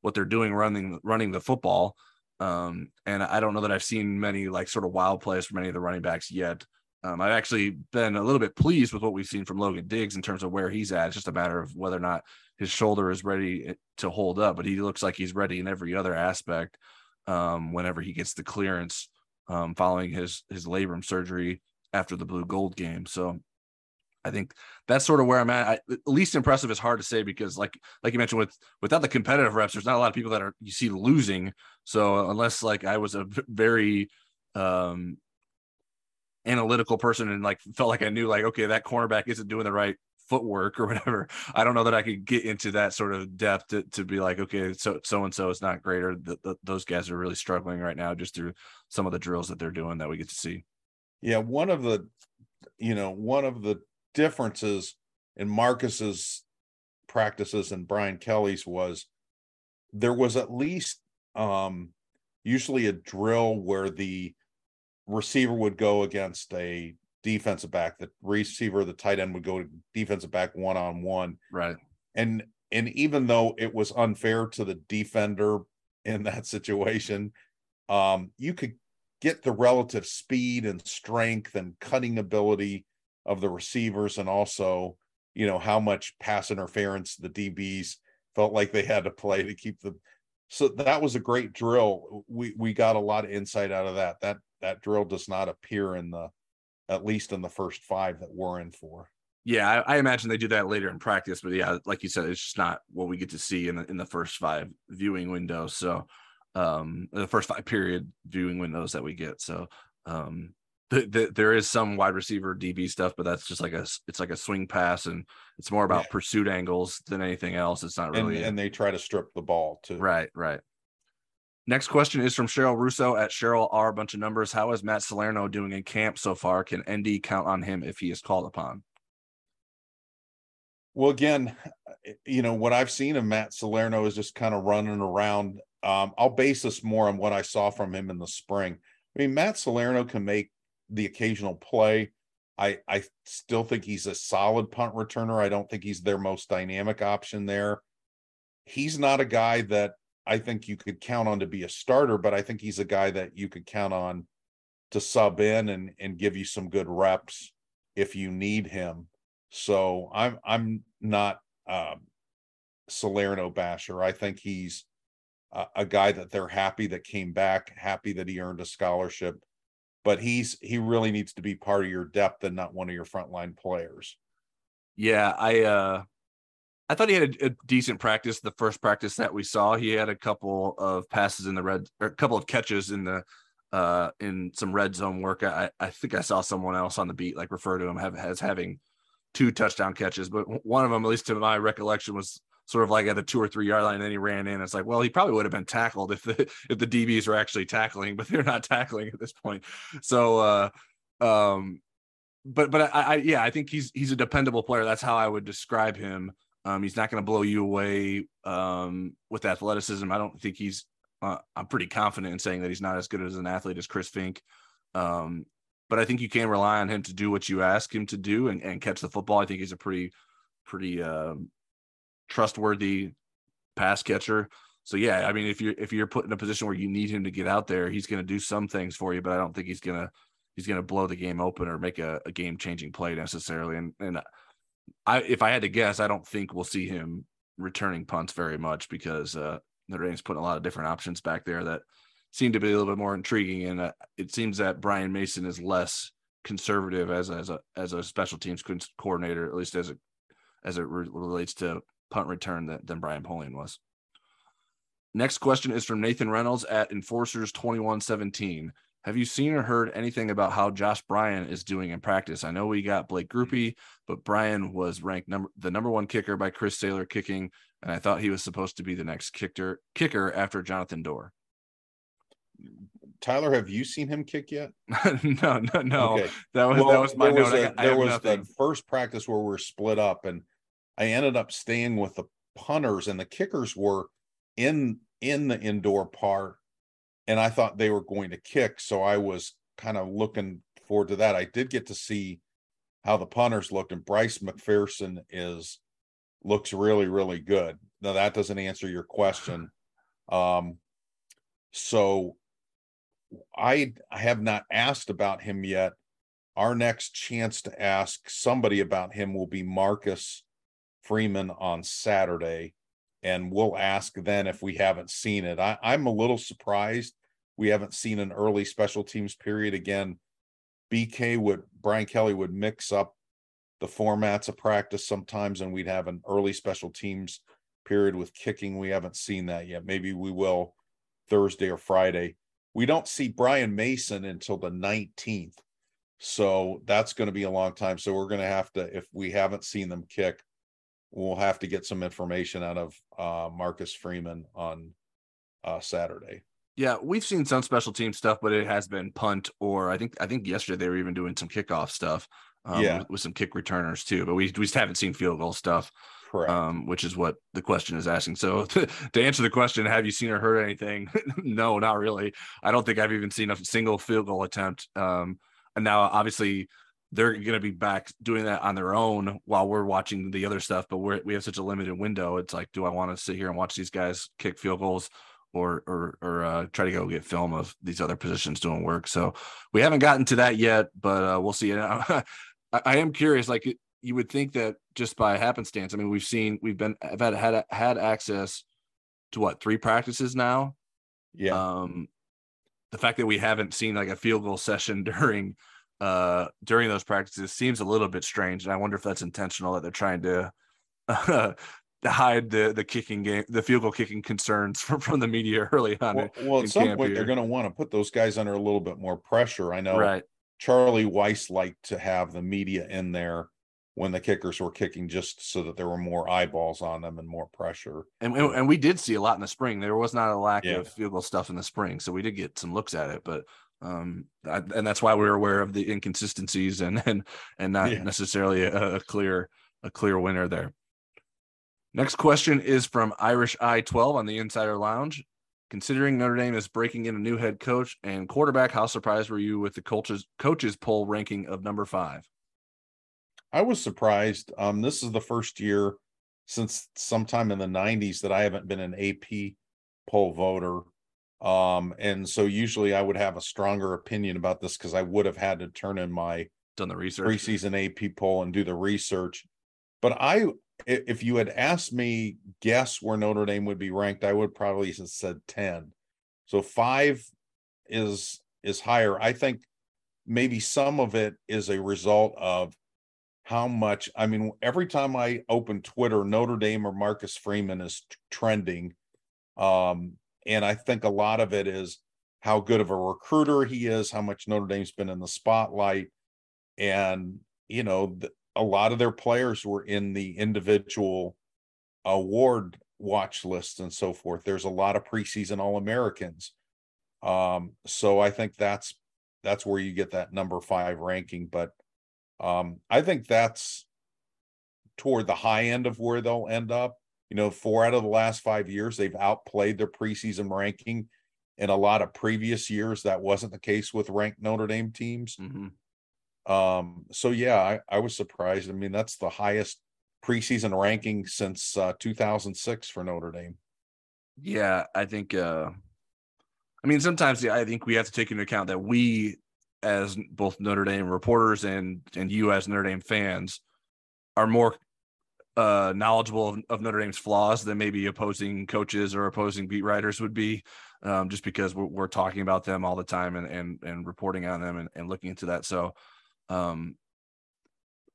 what they're doing running running the football. Um, and I don't know that I've seen many like sort of wild plays from any of the running backs yet. Um, I've actually been a little bit pleased with what we've seen from Logan Diggs in terms of where he's at. It's just a matter of whether or not his shoulder is ready to hold up, but he looks like he's ready in every other aspect. Um, whenever he gets the clearance um, following his his labrum surgery after the blue gold game. So I think that's sort of where I'm at. I, least impressive is hard to say because, like, like you mentioned, with without the competitive reps, there's not a lot of people that are you see losing. So unless like I was a very um, analytical person and like felt like I knew like okay that cornerback isn't doing the right footwork or whatever, I don't know that I could get into that sort of depth to, to be like okay so so and so is not great or those guys are really struggling right now just through some of the drills that they're doing that we get to see. Yeah, one of the you know one of the differences in Marcus's practices and Brian Kelly's was there was at least um, usually a drill where the receiver would go against a defensive back, the receiver, the tight end would go to defensive back one on one. Right. And and even though it was unfair to the defender in that situation, um, you could get the relative speed and strength and cutting ability of the receivers and also you know how much pass interference the DBs felt like they had to play to keep the so that was a great drill. We we got a lot of insight out of that. That that drill does not appear in the at least in the first five that we're in for. Yeah I, I, imagine they do that later in practice but yeah like you said it's just not what we get to see in the, in the first five viewing windows. So um the first five period viewing windows that we get. So um the, the, there is some wide receiver DB stuff, but that's just like a it's like a swing pass, and it's more about yeah. pursuit angles than anything else. It's not really. And, and, they try to strip the ball too. Right, right. Next question is from Cheryl Russo at Cheryl R. Bunch of numbers. How is Matt Salerno doing in camp so far? Can ND count on him if he is called upon? Well, again, you know what I've seen of Matt Salerno is just kind of running around. Um, I'll base this more on what I saw from him in the spring. I mean, Matt Salerno can make the occasional play. I I still think he's a solid punt returner. I don't think he's their most dynamic option there. He's not a guy that I think you could count on to be a starter, but I think he's a guy that you could count on to sub in and and give you some good reps if you need him. So I'm I'm not um, Salerno basher. I think he's a, a guy that they're happy that came back, happy that he earned a scholarship but he's he really needs to be part of your depth and not one of your frontline players. Yeah, I uh I thought he had a, a, decent practice. The first practice that we saw, he had a couple of passes in the red, or a couple of catches in the uh in some red zone work. I I think I saw someone else on the beat like refer to him have, as having two touchdown catches, but one of them, at least to my recollection, was sort of like at the two or three yard line, and then he ran in. It's like, well, he probably would have been tackled if the if the DBs were actually tackling, but they're not tackling at this point. So, uh, um, but but I, I yeah, I think he's he's a dependable player. That's how I would describe him. Um, he's not going to blow you away um, with athleticism. I don't think he's. Uh, I'm pretty confident in saying that he's not as good as an athlete as Chris Finke. Um, but I think you can rely on him to do what you ask him to do and, and catch the football. I think he's a pretty, pretty um, trustworthy pass catcher. So yeah, I mean, if you're if you're put in a position where you need him to get out there, he's going to do some things for you, but I don't think he's gonna he's gonna blow the game open or make a, a game changing play necessarily. And and I if I had to guess, I don't think we'll see him returning punts very much because uh, Notre Dame's putting a lot of different options back there that seem to be a little bit more intriguing. And uh, it seems that Brian Mason is less conservative as as a as a special teams coordinator, at least as it as it re- relates to punt return than, than Brian Polian was. Next question is from Nathan Reynolds at Enforcers 2117. Have you seen or heard anything about how Josh Bryan is doing in practice? I know we got Blake Grupe, but Bryan was ranked number the number one kicker by Chris Sailer kicking, and I thought he was supposed to be the next kicker kicker after Jonathan Doerer. Tyler, have you seen him kick yet? no, no, no. Okay. That was well, that was my note. A, there was nothing. the first practice where we are split up, and I ended up staying with the punters, and the kickers were in in the indoor part, and I thought they were going to kick, so I was kind of looking forward to that. I did get to see how the punters looked, and Bryce McFerson is looks really, really good. Now that doesn't answer your question. Um, so I have not asked about him yet. Our next chance to ask somebody about him will be Marcus Freeman on Saturday, and we'll ask then if we haven't seen it. I, I'm a little surprised we haven't seen an early special teams period again. BK would Brian Kelly would mix up the formats of practice sometimes, and we'd have an early special teams period with kicking. We haven't seen that yet. Maybe we will Thursday or Friday we don't see Brian Mason until the 19th. So that's going to be a long time. So we're going to have to, if we haven't seen them kick, we'll have to get some information out of uh, Marcus Freeman on uh, Saturday. Yeah, we've seen some special team stuff, but it has been punt or I think I think yesterday they were even doing some kickoff stuff. Um, yeah, with, with, some kick returners too, but we we just haven't seen field goal stuff. Correct. Um, which is what the question is asking. So to, to answer the question, have you seen or heard anything? no, not really. I don't think I've even seen a single field goal attempt. Um, and now obviously they're going to be back doing that on their own while we're watching the other stuff. But we're, we have such a limited window. It's like, do I want to sit here and watch these guys kick field goals? Or, or, or uh, try to go get film of these other positions doing work. So we haven't gotten to that yet, but uh, we'll see. I, I am curious. Like, you would think that just by happenstance. I mean, we've seen we've been I've had had had access to what three practices now. Yeah. Um, the fact that we haven't seen like a field goal session during uh during those practices seems a little bit strange, and I wonder if that's intentional that they're trying to. Uh, hide the the kicking game, the field goal kicking concerns from, from the media early on. Well, well at some point, here. they're going to want to put those guys under a little bit more pressure. I know right. Charlie Weis liked to have the media in there when the kickers were kicking just so that there were more eyeballs on them and more pressure. And and we did see a lot in the spring. There was not a lack yeah. of field goal stuff in the spring, so we did get some looks at it. But um, I, and that's why we're aware of the inconsistencies and and and not yeah. necessarily a, a, clear a clear winner there. Next question is from Irish I twelve on the Insider Lounge. Considering Notre Dame is breaking in a new head coach and quarterback, how surprised were you with the coaches coaches poll ranking of number five? I was surprised. Um, this is the first year since sometime in the 90s that I haven't been an AP poll voter. Um, and so usually I would have a stronger opinion about this because I would have had to turn in my done the research preseason AP poll and do the research. But I if you had asked me guess where Notre Dame would be ranked, I would probably have said 10. So five is is higher. I think maybe some of it is a result of how much i mean every time i open twitter notre dame or marcus freeman is t- trending um, and i think a lot of it is how good of a recruiter he is how much notre dame's been in the spotlight. And you know a lot of their players were in the individual award watch lists and so forth. There's a lot of preseason all americans um, so i think that's that's where you get that number five ranking. But um, I think that's toward the high end of where they'll end up. You know, four out of the last five years, they've outplayed their preseason ranking. In a lot of previous years, that wasn't the case with ranked Notre Dame teams. Mm-hmm. Um, so yeah, I, I, was surprised. I mean, that's the highest preseason ranking since uh, 2006 for Notre Dame. Yeah, I think. Uh, I mean, sometimes I think we have to take into account that we as both Notre Dame reporters and and you as Notre Dame fans are more uh, knowledgeable of, of, Notre Dame's flaws than maybe opposing coaches or opposing beat writers would be, um, just because we're, we're, talking about them all the time and and, and reporting on them and, and looking into that. So, um,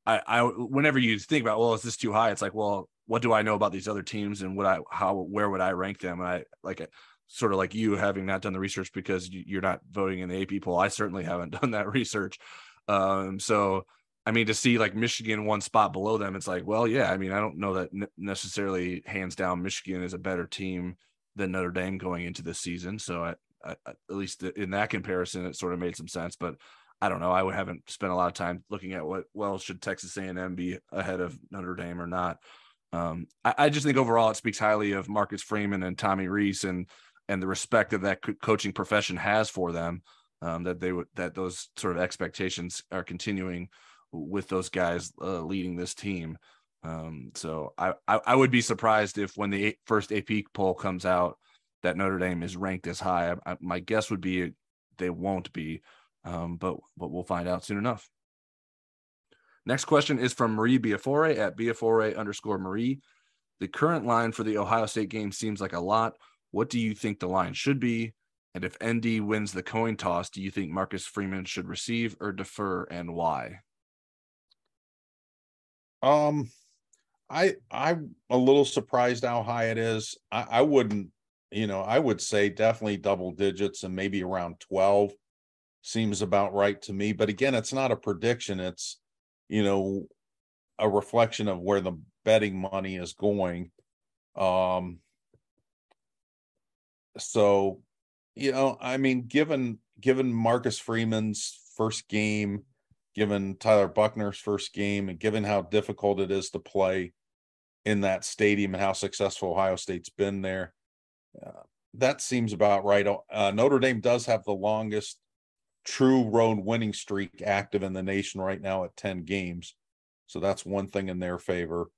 I, I whenever you think about well, is this too high? It's like, well, what do I know about these other teams and would I how where would I rank them? And I like sort of like you having not done the research because you're not voting in the AP poll. I certainly haven't done that research. Um, so I mean, to see like Michigan one spot below them, it's like, well, yeah. I mean, I don't know that necessarily hands down Michigan is a better team than Notre Dame going into this season. So I, I, at least in that comparison, it sort of made some sense. But I don't know. I haven't spent a lot of time looking at what well should Texas A&M be ahead of Notre Dame or not. Um, I, I, just think overall it speaks highly of Marcus Freeman and Tommy Rees and and the respect that that coaching profession has for them. Um, that they would that those sort of expectations are continuing with those guys uh, leading this team. Um, so I, I, I would be surprised if when the first AP poll comes out that Notre Dame is ranked as high. I, I, my guess would be they won't be, um, but but we'll find out soon enough. Next question is from Marie Biafore at Biafore underscore Marie. The current line for the Ohio State game seems like a lot. What do you think the line should be? And if ND wins the coin toss, do you think Marcus Freeman should receive or defer and why? Um, I I'm a little surprised how high it is. I, I wouldn't, you know, I would say definitely double digits and maybe around 12 seems about right to me. But again, it's not a prediction, it's you know, a reflection of where the betting money is going. Um so you know, I mean, given given Marcus Freeman's first game given Tyler Buchner's first game and given how difficult it is to play in that stadium and how successful Ohio State's been there. Uh, that seems about right. Uh, Notre Dame does have the longest true road winning streak active in the nation right now at 10 games. So that's one thing in their favor.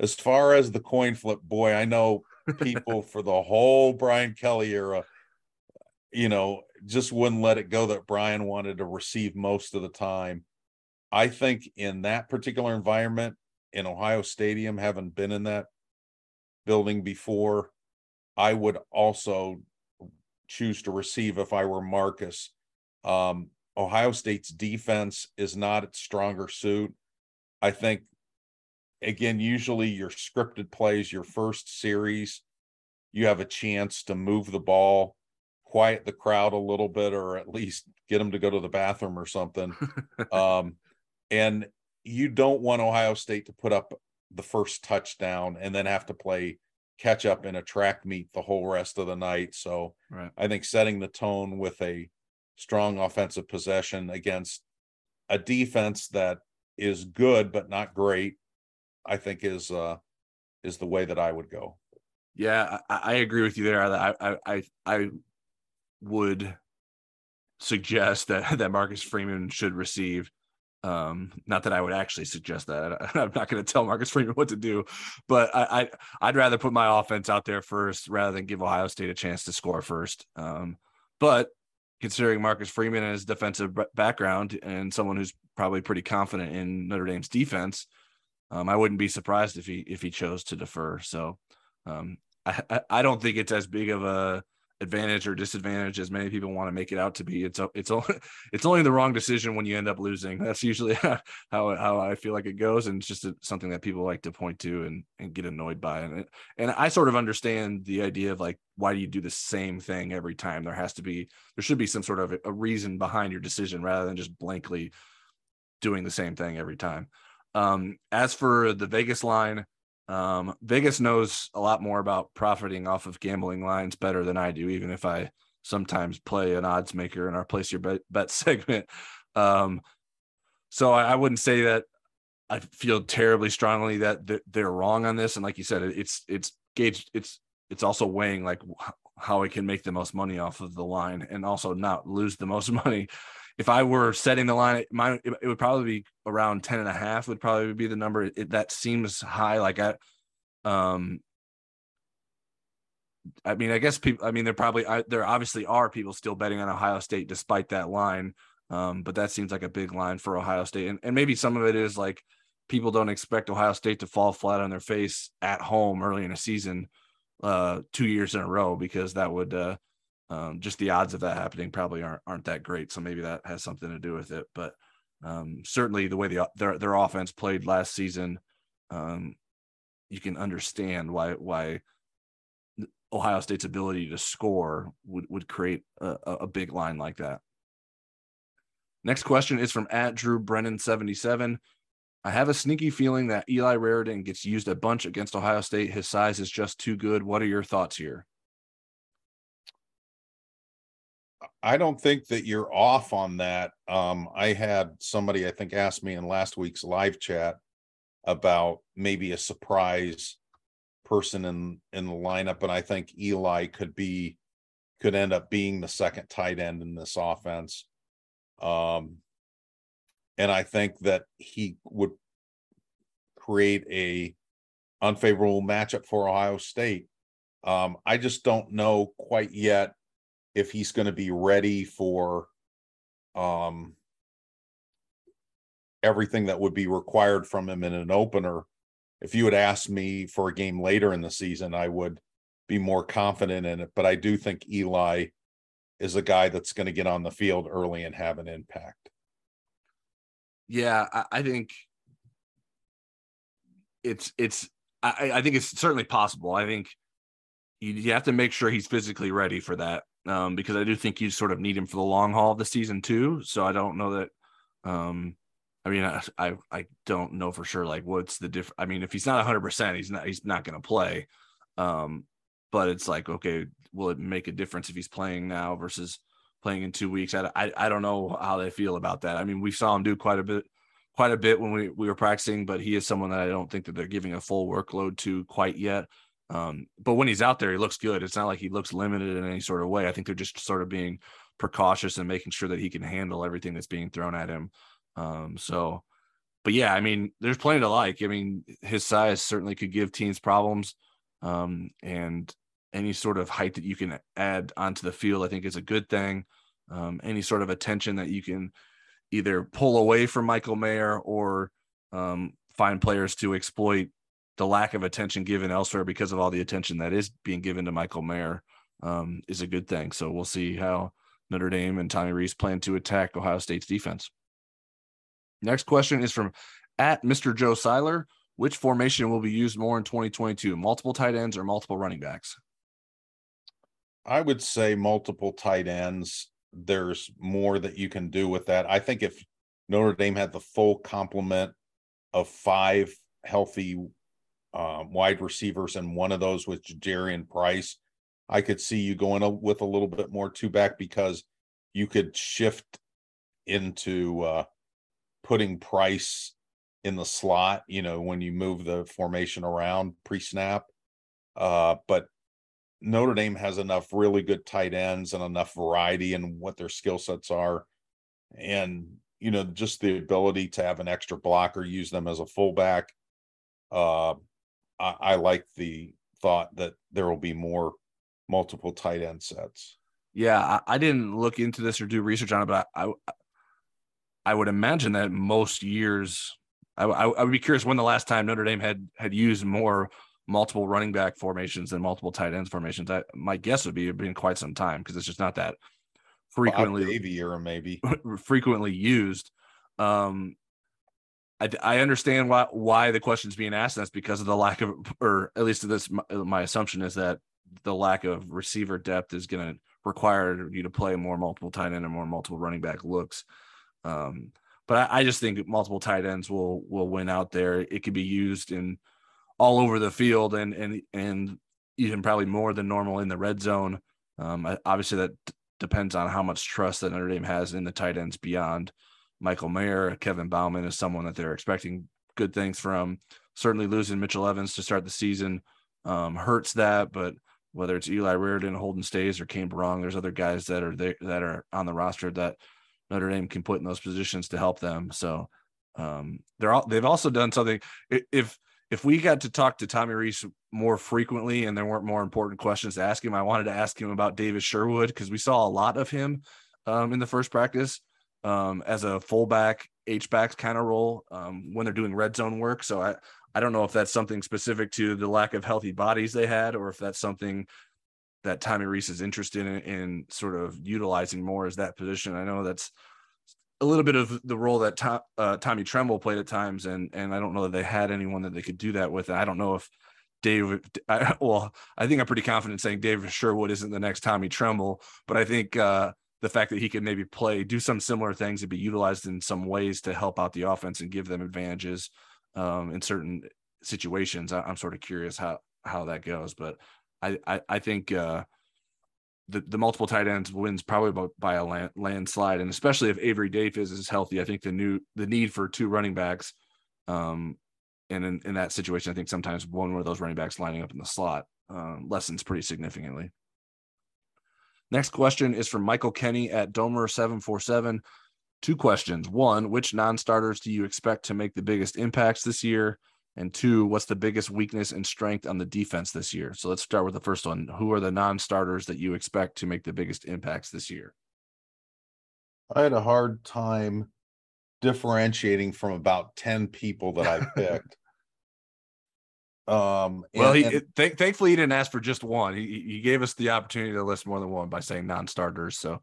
As far as the coin flip, boy, I know people for the whole Brian Kelly era, you know, just wouldn't let it go that Brian wanted to receive most of the time. I think in that particular environment in Ohio Stadium, having been in that building before, I would also choose to receive if I were Marcus. Um, Ohio State's defense is not its stronger suit. I think, again, usually your scripted plays, your first series, you have a chance to move the ball, quiet the crowd a little bit, or at least get them to go to the bathroom or something. um, and you don't want Ohio State to put up the first touchdown and then have to play catch up in a track meet the whole rest of the night. So right. I think setting the tone with a strong offensive possession against a defense that is good but not great, I think is uh is the way that I would go. Yeah, I, I agree with you there. I I I would suggest that that Marcus Freeman should receive um, not that I would actually suggest that. I'm not going to tell Marcus Freeman what to do, but I, I would rather put my offense out there first rather than give Ohio State a chance to score first. Um, but considering Marcus Freeman and his defensive background and someone who's probably pretty confident in Notre Dame's defense, um, I wouldn't be surprised if he if he chose to defer. So um, I, I don't think it's as big of a advantage or disadvantage as many people want to make it out to be. It's it's only it's only the wrong decision when you end up losing. That's usually how how I feel like it goes, and it's just something that people like to point to and and get annoyed by. And it, and I sort of understand the idea of like why do you do the same thing every time? There has to be there should be some sort of a reason behind your decision rather than just blankly doing the same thing every time. Um, as for the Vegas line, um, Vegas knows a lot more about profiting off of gambling lines better than I do, even if I sometimes play an odds maker in our place your bet, bet segment. Um, so I, I, wouldn't say that I feel terribly strongly that they're wrong on this. And like you said, it's it's gauged. It's it's also weighing like how I can make the most money off of the line and also not lose the most money if I were setting the line, my it would probably be around 10 and a half would probably be the number. It, that seems high. Like I, um, I mean, I guess people, I mean, there probably, I, there obviously are people still betting on Ohio State despite that line. Um, but that seems like a big line for Ohio State. And, and maybe some of it is like people don't expect Ohio State to fall flat on their face at home early in a season, uh, two years in a row, because that would, uh, um, just the odds of that happening probably aren't aren't that great. So maybe that has something to do with it. But um, certainly the way the their their offense played last season, um, you can understand why why Ohio State's ability to score would would create a, a big line like that. Next question is from at Drew Brennan 77. I have a sneaky feeling that Eli Raridon gets used a bunch against Ohio State. His size is just too good. What are your thoughts here? I don't think that you're off on that. Um, I had somebody I think asked me in last week's live chat about maybe a surprise person in in the lineup, and I think Eli could be could end up being the second tight end in this offense. Um, and I think that he would create a unfavorable matchup for Ohio State. Um, I just don't know quite yet if he's going to be ready for um, everything that would be required from him in an opener. If you had asked me for a game later in the season, I would be more confident in it. But I do think Eli is a guy that's going to get on the field early and have an impact. Yeah, I, I think it's it's I, I, think it's certainly possible. I think you, you have to make sure he's physically ready for that um, because I do think you sort of need him for the long haul of the season too. So I don't know that. Um, I mean, I, I, I don't know for sure. Like, what's the diff? I mean, if he's not 100, percent he's not he's not going to play. Um, but it's like, okay, will it make a difference if he's playing now versus playing in two weeks? I, I, I don't know how they feel about that. I mean, we saw him do quite a bit, quite a bit when we, we were practicing, but he is someone that I don't think that they're giving a full workload to quite yet. Um, but when he's out there, he looks good. It's not like he looks limited in any sort of way. I think they're just sort of being precautious and making sure that he can handle everything that's being thrown at him. Um, so, but yeah, I mean, there's plenty to like. I mean, his size certainly could give teams problems. Um, and any sort of height that you can add onto the field, I think is a good thing. Um, any sort of attention that you can either pull away from Michael Mayer or um, find players to exploit the lack of attention given elsewhere because of all the attention that is being given to Michael Mayer um, is a good thing. So we'll see how Notre Dame and Tommy Rees plan to attack Ohio State's defense. Next question is from at Mr. Joe Seiler. Which formation will be used more in 2022? Multiple tight ends or multiple running backs? I would say multiple tight ends. There's more that you can do with that. I think if Notre Dame had the full complement of five healthy uh, wide receivers, and one of those was Jadarian Price. I could see you going with a little bit more two back because you could shift into uh, putting Price in the slot, you know, when you move the formation around pre snap. Uh, but Notre Dame has enough really good tight ends and enough variety in what their skill sets are. And, you know, just the ability to have an extra blocker, use them as a fullback. Uh, I, I like the thought that there will be more multiple tight end sets. Yeah, I, I, didn't look into this or do research on it, but I, I, I would imagine that most years, I, I, would be curious when the last time Notre Dame had had used more multiple running back formations and multiple tight ends formations. I, my guess would be it been quite some time because it's just not that frequently Davie era maybe frequently used. Um, I, I understand why why the question's being asked. That's because of the lack of, or at least this my, my assumption is that the lack of receiver depth is going to require you to play more multiple tight end and more multiple running back looks. Um, but I, I, just think multiple tight ends will will win out there. It could be used in all over the field and and and even probably more than normal in the red zone. Um, obviously, that d- depends on how much trust that Notre Dame has in the tight ends beyond Michael Mayer, Kevin Bauman is someone that they're expecting good things from. Certainly losing Mitchell Evans to start the season um, hurts that, but whether it's Eli Raridon, Holden Staes, or Cane Berrong, there's other guys that are there that are on the roster that Notre Dame can put in those positions to help them. So um, they're all they've also done something. If if we got to talk to Tommy Rees more frequently and there weren't more important questions to ask him, I wanted to ask him about Davis Sherwood because we saw a lot of him um, in the first practice um, as a fullback, H backs kind of role um, when they're doing red zone work. So I, I don't know if that's something specific to the lack of healthy bodies they had, or if that's something that Tommy Rees is interested in, in sort of utilizing more as that position. I know that's a little bit of the role that Tom, uh, Tommy Tremble played at times, and and I don't know that they had anyone that they could do that with. And I don't know if David, I, well, I think I'm pretty confident saying David Sherwood isn't the next Tommy Tremble, but I think uh, the fact that he could maybe play, do some similar things and be utilized in some ways to help out the offense and give them advantages um, in certain situations. I, am sort of curious how how that goes, but I I, I think uh, the the multiple tight ends wins probably by a land, landslide, and especially if Avery Davis is healthy, I think the new the need for two running backs, um, and in, in that situation, I think sometimes one of those running backs lining up in the slot um, lessens pretty significantly. Next question is from Michael Kenny at Domer747. Two questions. One, which non starters do you expect to make the biggest impacts this year? And two, what's the biggest weakness and strength on the defense this year? So let's start with the first one. Who are the non starters that you expect to make the biggest impacts this year? I had a hard time differentiating from about 10 people that I picked. Um, well, and, he and, th- thankfully he didn't ask for just one. He, he gave us the opportunity to list more than one by saying non starters. So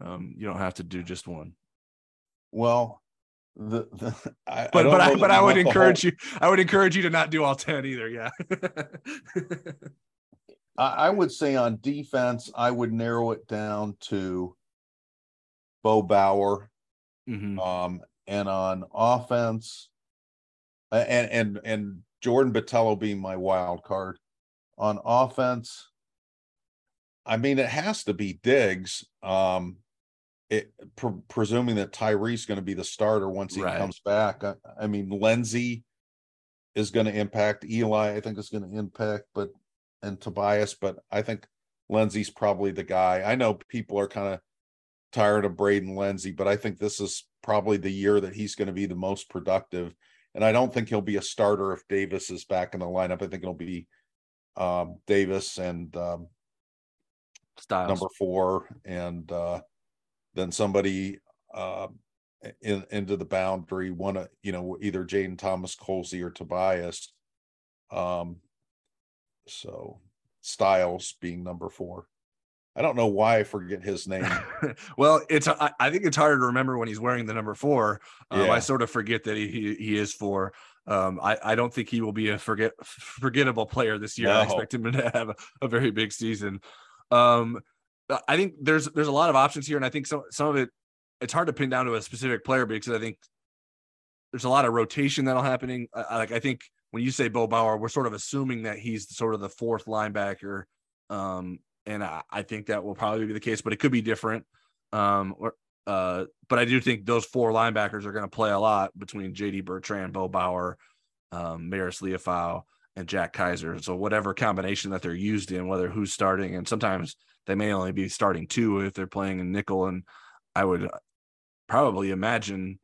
um, you don't have to do just one. Well, the, the I, but I but I but I would encourage whole... you I would encourage you to not do all 10 either. Yeah. I, I would say on defense, I would narrow it down to Bo Bauer. Mm-hmm. Um, and on offense, and and and Jordan Botelho being my wild card. On offense, I mean, it has to be Diggs. Um, it, pre- presuming that Tyree's going to be the starter once he right. comes back. I, I mean, Lenzy is going to impact Eli. I think is going to impact, but and Tobias, but I think Lenzy's probably the guy. I know people are kind of tired of Braden Lenzy, but I think this is probably the year that he's going to be the most productive. And I don't think he'll be a starter if Davis is back in the lineup. I think it'll be um, Davis and um, Styles. number four, and uh, then somebody uh, in, into the boundary, one, uh, you know, either Jayden Thomas, Colzie, or Tobias. Um, so Styles being number four. I don't know why I forget his name. well, it's I, I, think it's harder to remember when he's wearing the number four. Um, yeah. I sort of forget that he he, he is four. Um, I, I don't think he will be a forget forgettable player this year. No. I expect him to have a, a very big season. Um, I think there's there's a lot of options here, and I think some some of it it's hard to pin down to a specific player because I think there's a lot of rotation that'll happening. I, like I think when you say Bo Bauer, we're sort of assuming that he's sort of the fourth linebacker, um, and I, I, think that will probably be the case, but it could be different. Um, or, uh, but I do think those four linebackers are going to play a lot between J.D. Bertrand, Bo Bauer, um, Marist Liufau, and Jack Kiser. So whatever combination that they're used in, whether who's starting, and sometimes they may only be starting two if they're playing in nickel. And I would probably imagine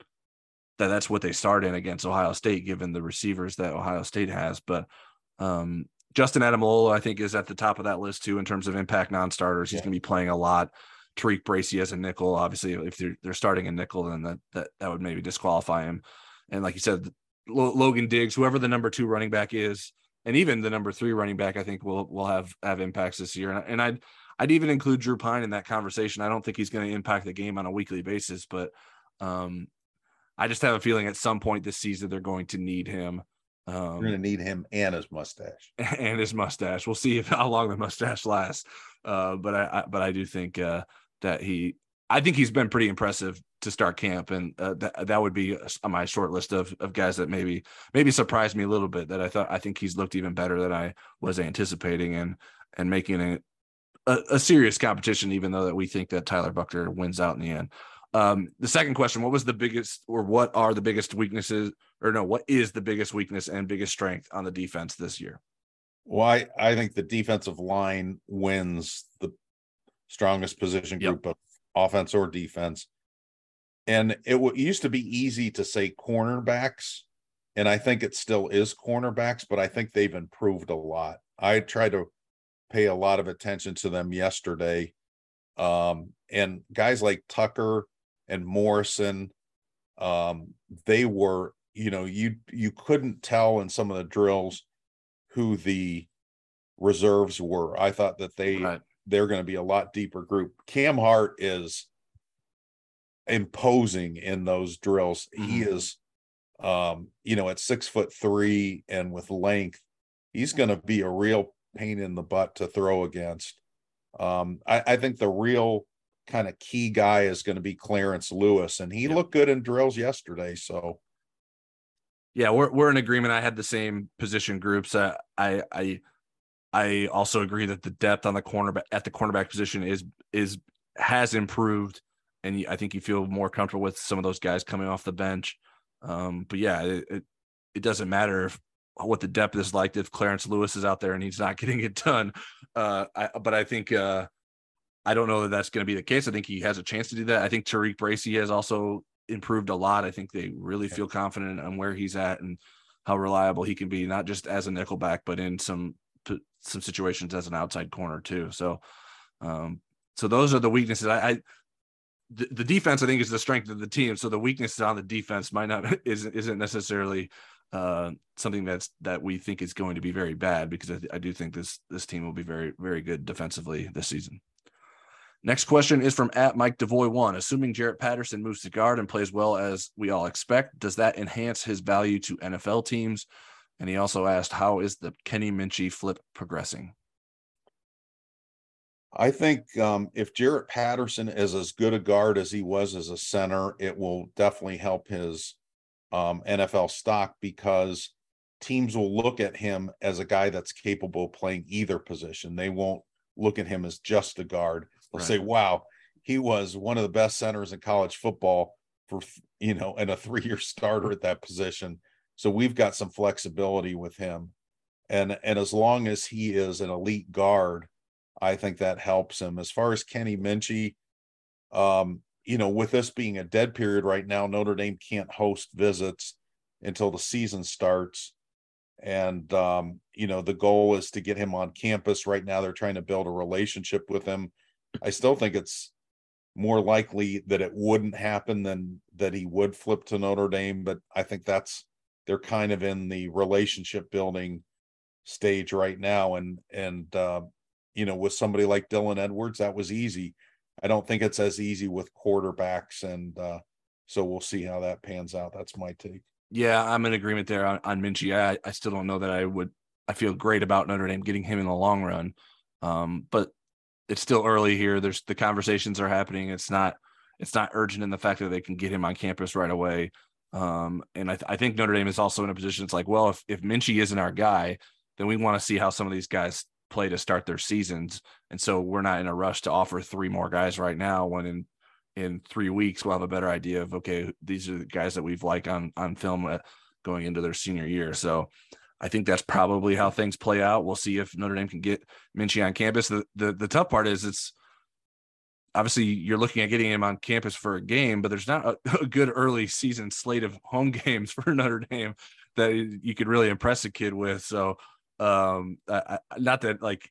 that that's what they start in against Ohio State, given the receivers that Ohio State has. But um, Justin Ademilola, I think, is at the top of that list too in terms of impact non-starters. He's yeah. going to be playing a lot. TaRiq Bracy as a nickel. Obviously, if they're, they're starting a nickel, then that, that that would maybe disqualify him. And like you said, Logan Diggs, whoever the number two running back is, and even the number three running back, I think will will have have impacts this year. And, and I'd I'd even include Drew Pyne in that conversation. I don't think he's going to impact the game on a weekly basis, but um, I just have a feeling at some point this season they're going to need him. Um, You're going to need him and his mustache. And his mustache. We'll see if how long the mustache lasts. Uh, but I, I, but I do think uh, that he. I think he's been pretty impressive to start camp, and uh, that that would be on my short list of of guys that maybe maybe surprised me a little bit. That I thought I think he's looked even better than I was anticipating, and and making it a, a, serious competition, even though that we think that Tyler Buchner wins out in the end. Um, the second question: What was the biggest, or what are the biggest weaknesses, or no, what is the biggest weakness and biggest strength on the defense this year? Well, I, I think the defensive line wins the strongest position group yep. of offense or defense. And it, w- used to be easy to say cornerbacks, and I think it still is cornerbacks, but I think they've improved a lot. I tried to pay a lot of attention to them yesterday. Um, and guys like Tucker and Morrison, um, they were, you know, you you couldn't tell in some of the drills who the reserves were. I thought that they right. they're going to be a lot deeper group. Cam Hart is imposing in those drills. Mm-hmm. He is um, you know, at six foot three and with length, he's going to be a real pain in the butt to throw against. Um, I, I think the real kind of key guy is going to be Clarence Lewis, and he yep. looked good in drills yesterday. So, yeah, we're we're in agreement. I had the same position groups. Uh, I I I also agree that the depth on the cornerback at the cornerback position is is has improved, and I think you feel more comfortable with some of those guys coming off the bench. Um, but yeah, it, it, it doesn't matter if what the depth is like if Clarence Lewis is out there and he's not getting it done. Uh, I, but I think uh, I don't know that that's going to be the case. I think he has a chance to do that. I think TaRiq Bracy has also improved a lot. I think they really feel confident on where he's at and how reliable he can be, not just as a nickelback, but in some some situations as an outside corner too. So, um, so those are the weaknesses. I, I the, the defense I think is the strength of the team. So the weaknesses on the defense might not isn't isn't necessarily uh, something that's that we think is going to be very bad because I, I do think this this team will be very very good defensively this season. Next question is from at Mike Devoy one. Assuming Jarrett Patterson moves to guard and plays well as we all expect, does that enhance his value to NFL teams? And he also asked, how is the Kenny Minchey flip progressing? I think um, if Jarrett Patterson is as good a guard as he was as a center, it will definitely help his um, NFL stock because teams will look at him as a guy that's capable of playing either position. They won't look at him as just a guard. They'll right. say, wow, he was one of the best centers in college football for, you know, and a three year starter at that position. So we've got some flexibility with him. And, and as long as he is an elite guard, I think that helps him. As far as Kenny Minchey, um, you know, with this being a dead period right now, Notre Dame can't host visits until the season starts. And, um, you know, the goal is to get him on campus. Right now, they're trying to build a relationship with him. I still think it's more likely that it wouldn't happen than that he would flip to Notre Dame. But I think that's, they're kind of in the relationship building stage right now. And, and, uh, you know, with somebody like Dylan Edwards, that was easy I don't think it's as easy with quarterbacks, and uh, so we'll see how that pans out. That's my take. Yeah, I'm in agreement there on, on Minchey. I, I still don't know that I would. I feel great about Notre Dame getting him in the long run, um, but it's still early here. There's the conversations are happening. It's not it's not urgent in the fact that they can get him on campus right away. Um, and I, th- I think Notre Dame is also in a position. It's like, well, if if Minchey isn't our guy, then we want to see how some of these guys play to start their seasons. And so we're not in a rush to offer three more guys right now when in in three weeks we'll have a better idea of okay, these are the guys that we've liked on on film uh, going into their senior year. So I think that's probably how things play out. We'll see if Notre Dame can get Minchey on campus. The the, the tough part is it's obviously you're looking at getting him on campus for a game, but there's not a, a, good early season slate of home games for Notre Dame that you could really impress a kid with. So um I, not that like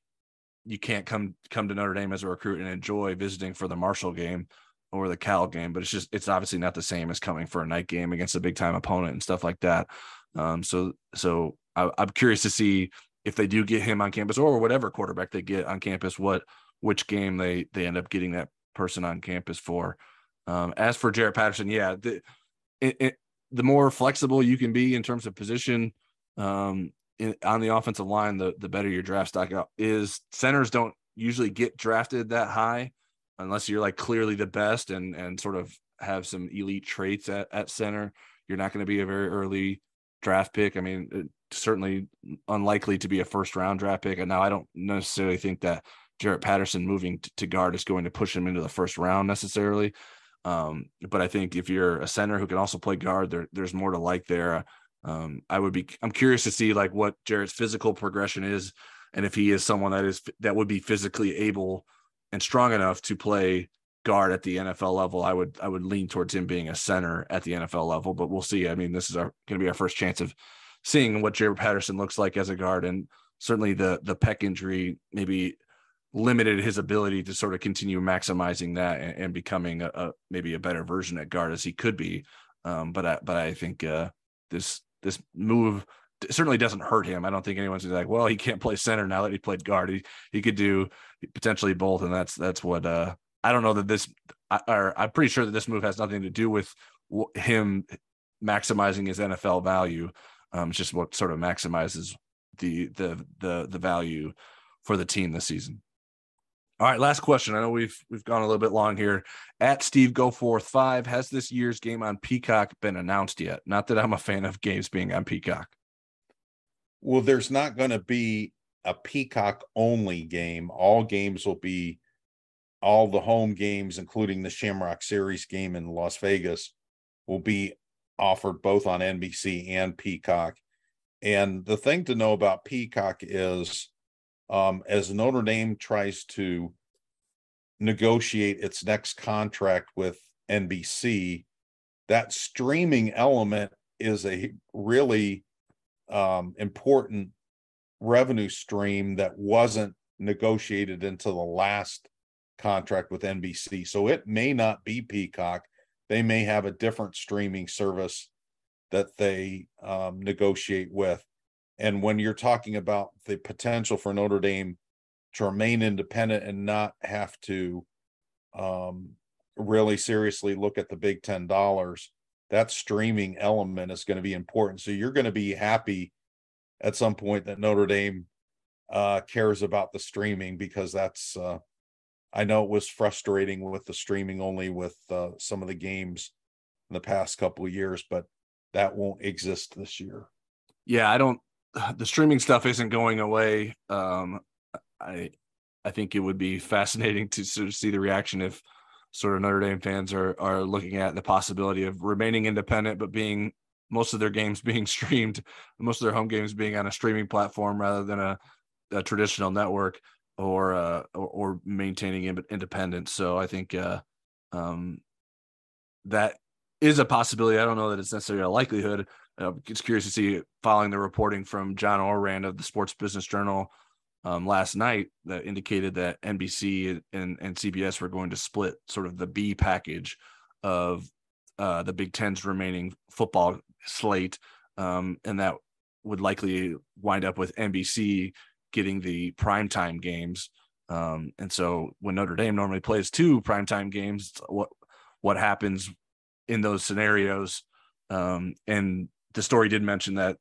you can't come come to Notre Dame as a recruit and enjoy visiting for the Marshall game or the Cal game, but it's just it's obviously not the same as coming for a night game against a big time opponent and stuff like that. Um, so so I, I'm curious to see if they do get him on campus or whatever quarterback they get on campus, what which game they they end up getting that person on campus for. Um, as for Jarrett Patterson, yeah, the it, it, the more flexible you can be in terms of position, um, in, on the offensive line, the the better your draft stock is. Centers don't usually get drafted that high unless you're like clearly the best and and sort of have some elite traits at, at center. You're not going to be a very early draft pick. I mean, certainly unlikely to be a first round draft pick. And now I don't necessarily think that Jarrett Patterson moving to guard is going to push him into the first round necessarily. Um, but I think if you're a center who can also play guard, there, there's more to like there um, I would be I'm curious to see like what Jarrett's physical progression is, and if he is someone that is that would be physically able and strong enough to play guard at the NFL level. I would I would lean towards him being a center at the NFL level, but we'll see. I mean, this is our going to be our first chance of seeing what Jarrett Patterson looks like as a guard, and certainly the the pec injury maybe limited his ability to sort of continue maximizing that and, and becoming a, a, maybe a better version at guard as he could be. Um, but I, but I think uh, this this move certainly doesn't hurt him. I don't think anyone's like, well, he can't play center now that he played guard. He he could do potentially both, and that's that's what uh I don't know that this or I'm pretty sure that this move has nothing to do with him maximizing his NFL value. Um, it's just what sort of maximizes the the the the value for the team this season. All right, last question. I know we've we've gone a little bit long here. At Steve go Goforth five, has this year's game on Peacock been announced yet? Not that I'm a fan of games being on Peacock. Well, there's not going to be a Peacock only game. All games will be all the home games, including the Shamrock Series game in Las Vegas, will be offered both on NBC and Peacock. And the thing to know about Peacock is um, as Notre Dame tries to negotiate its next contract with NBC, that streaming element is a really um, important revenue stream that wasn't negotiated into the last contract with NBC. So it may not be Peacock. They may have a different streaming service that they um, negotiate with. And when you're talking about the potential for Notre Dame to remain independent and not have to um, really seriously look at the big ten dollars, that streaming element is going to be important. So you're going to be happy at some point that Notre Dame uh, cares about the streaming because that's uh, I know it was frustrating with the streaming only with uh, some of the games in the past couple of years, but that won't exist this year. Yeah, I don't. The streaming stuff isn't going away. Um, I I think it would be fascinating to sort of see the reaction if sort of Notre Dame fans are are looking at the possibility of remaining independent, but being most of their games being streamed, most of their home games being on a streaming platform rather than a, a traditional network or, uh, or, or maintaining independence. So I think uh, um, that is a possibility. I don't know that it's necessarily a likelihood. Uh, it's curious to see following the reporting from John Ourand of the Sports Business Journal um, last night that indicated that NBC and, and CBS were going to split sort of the B package of uh, the Big Ten's remaining football slate, um, and that would likely wind up with NBC getting the primetime games. Um, and so when Notre Dame normally plays two primetime games, what what happens in those scenarios? Um, and the story did mention that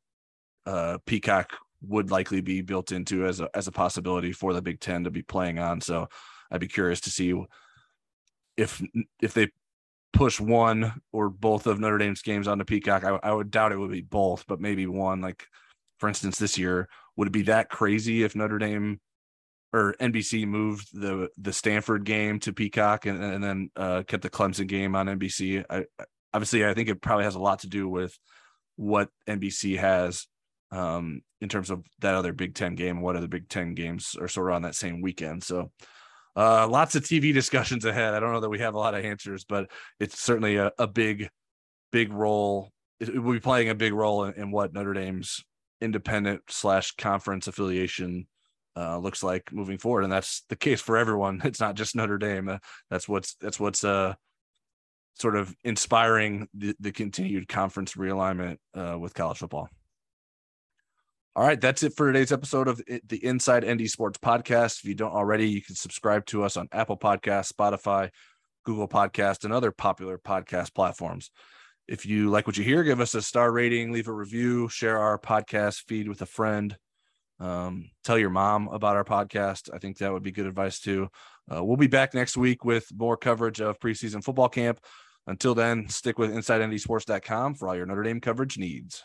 uh, Peacock would likely be built into as a as a possibility for the Big Ten to be playing on. So I'd be curious to see if if they push one or both of Notre Dame's games onto Peacock. I, I would doubt it would be both, but maybe one. Like for instance, this year would it be that crazy if Notre Dame or NBC moved the the Stanford game to Peacock and, and then uh, kept the Clemson game on NBC? I, obviously, I think it probably has a lot to do with what NBC has um, in terms of that other Big Ten game. What other Big Ten games are sort of on that same weekend? So uh, lots of TV discussions ahead. I don't know that we have a lot of answers, but it's certainly a, a big, big role. It, will be playing a big role in, in what Notre Dame's independent slash conference affiliation uh, looks like moving forward, and that's the case for everyone. It's not just Notre Dame. Uh, that's what's that's what's uh, sort of inspiring the, the continued conference realignment uh, with college football. All right, that's it for today's episode of the Inside ND Sports Podcast. If you don't already, you can subscribe to us on Apple Podcasts, Spotify, Google Podcast, and other popular podcast platforms. If you like what you hear, give us a star rating, leave a review, share our podcast feed with a friend. Um, tell your mom about our podcast. I think that would be good advice too. Uh, we'll be back next week with more coverage of preseason football camp. Until then, stick with InsideNDSports.com for all your Notre Dame coverage needs.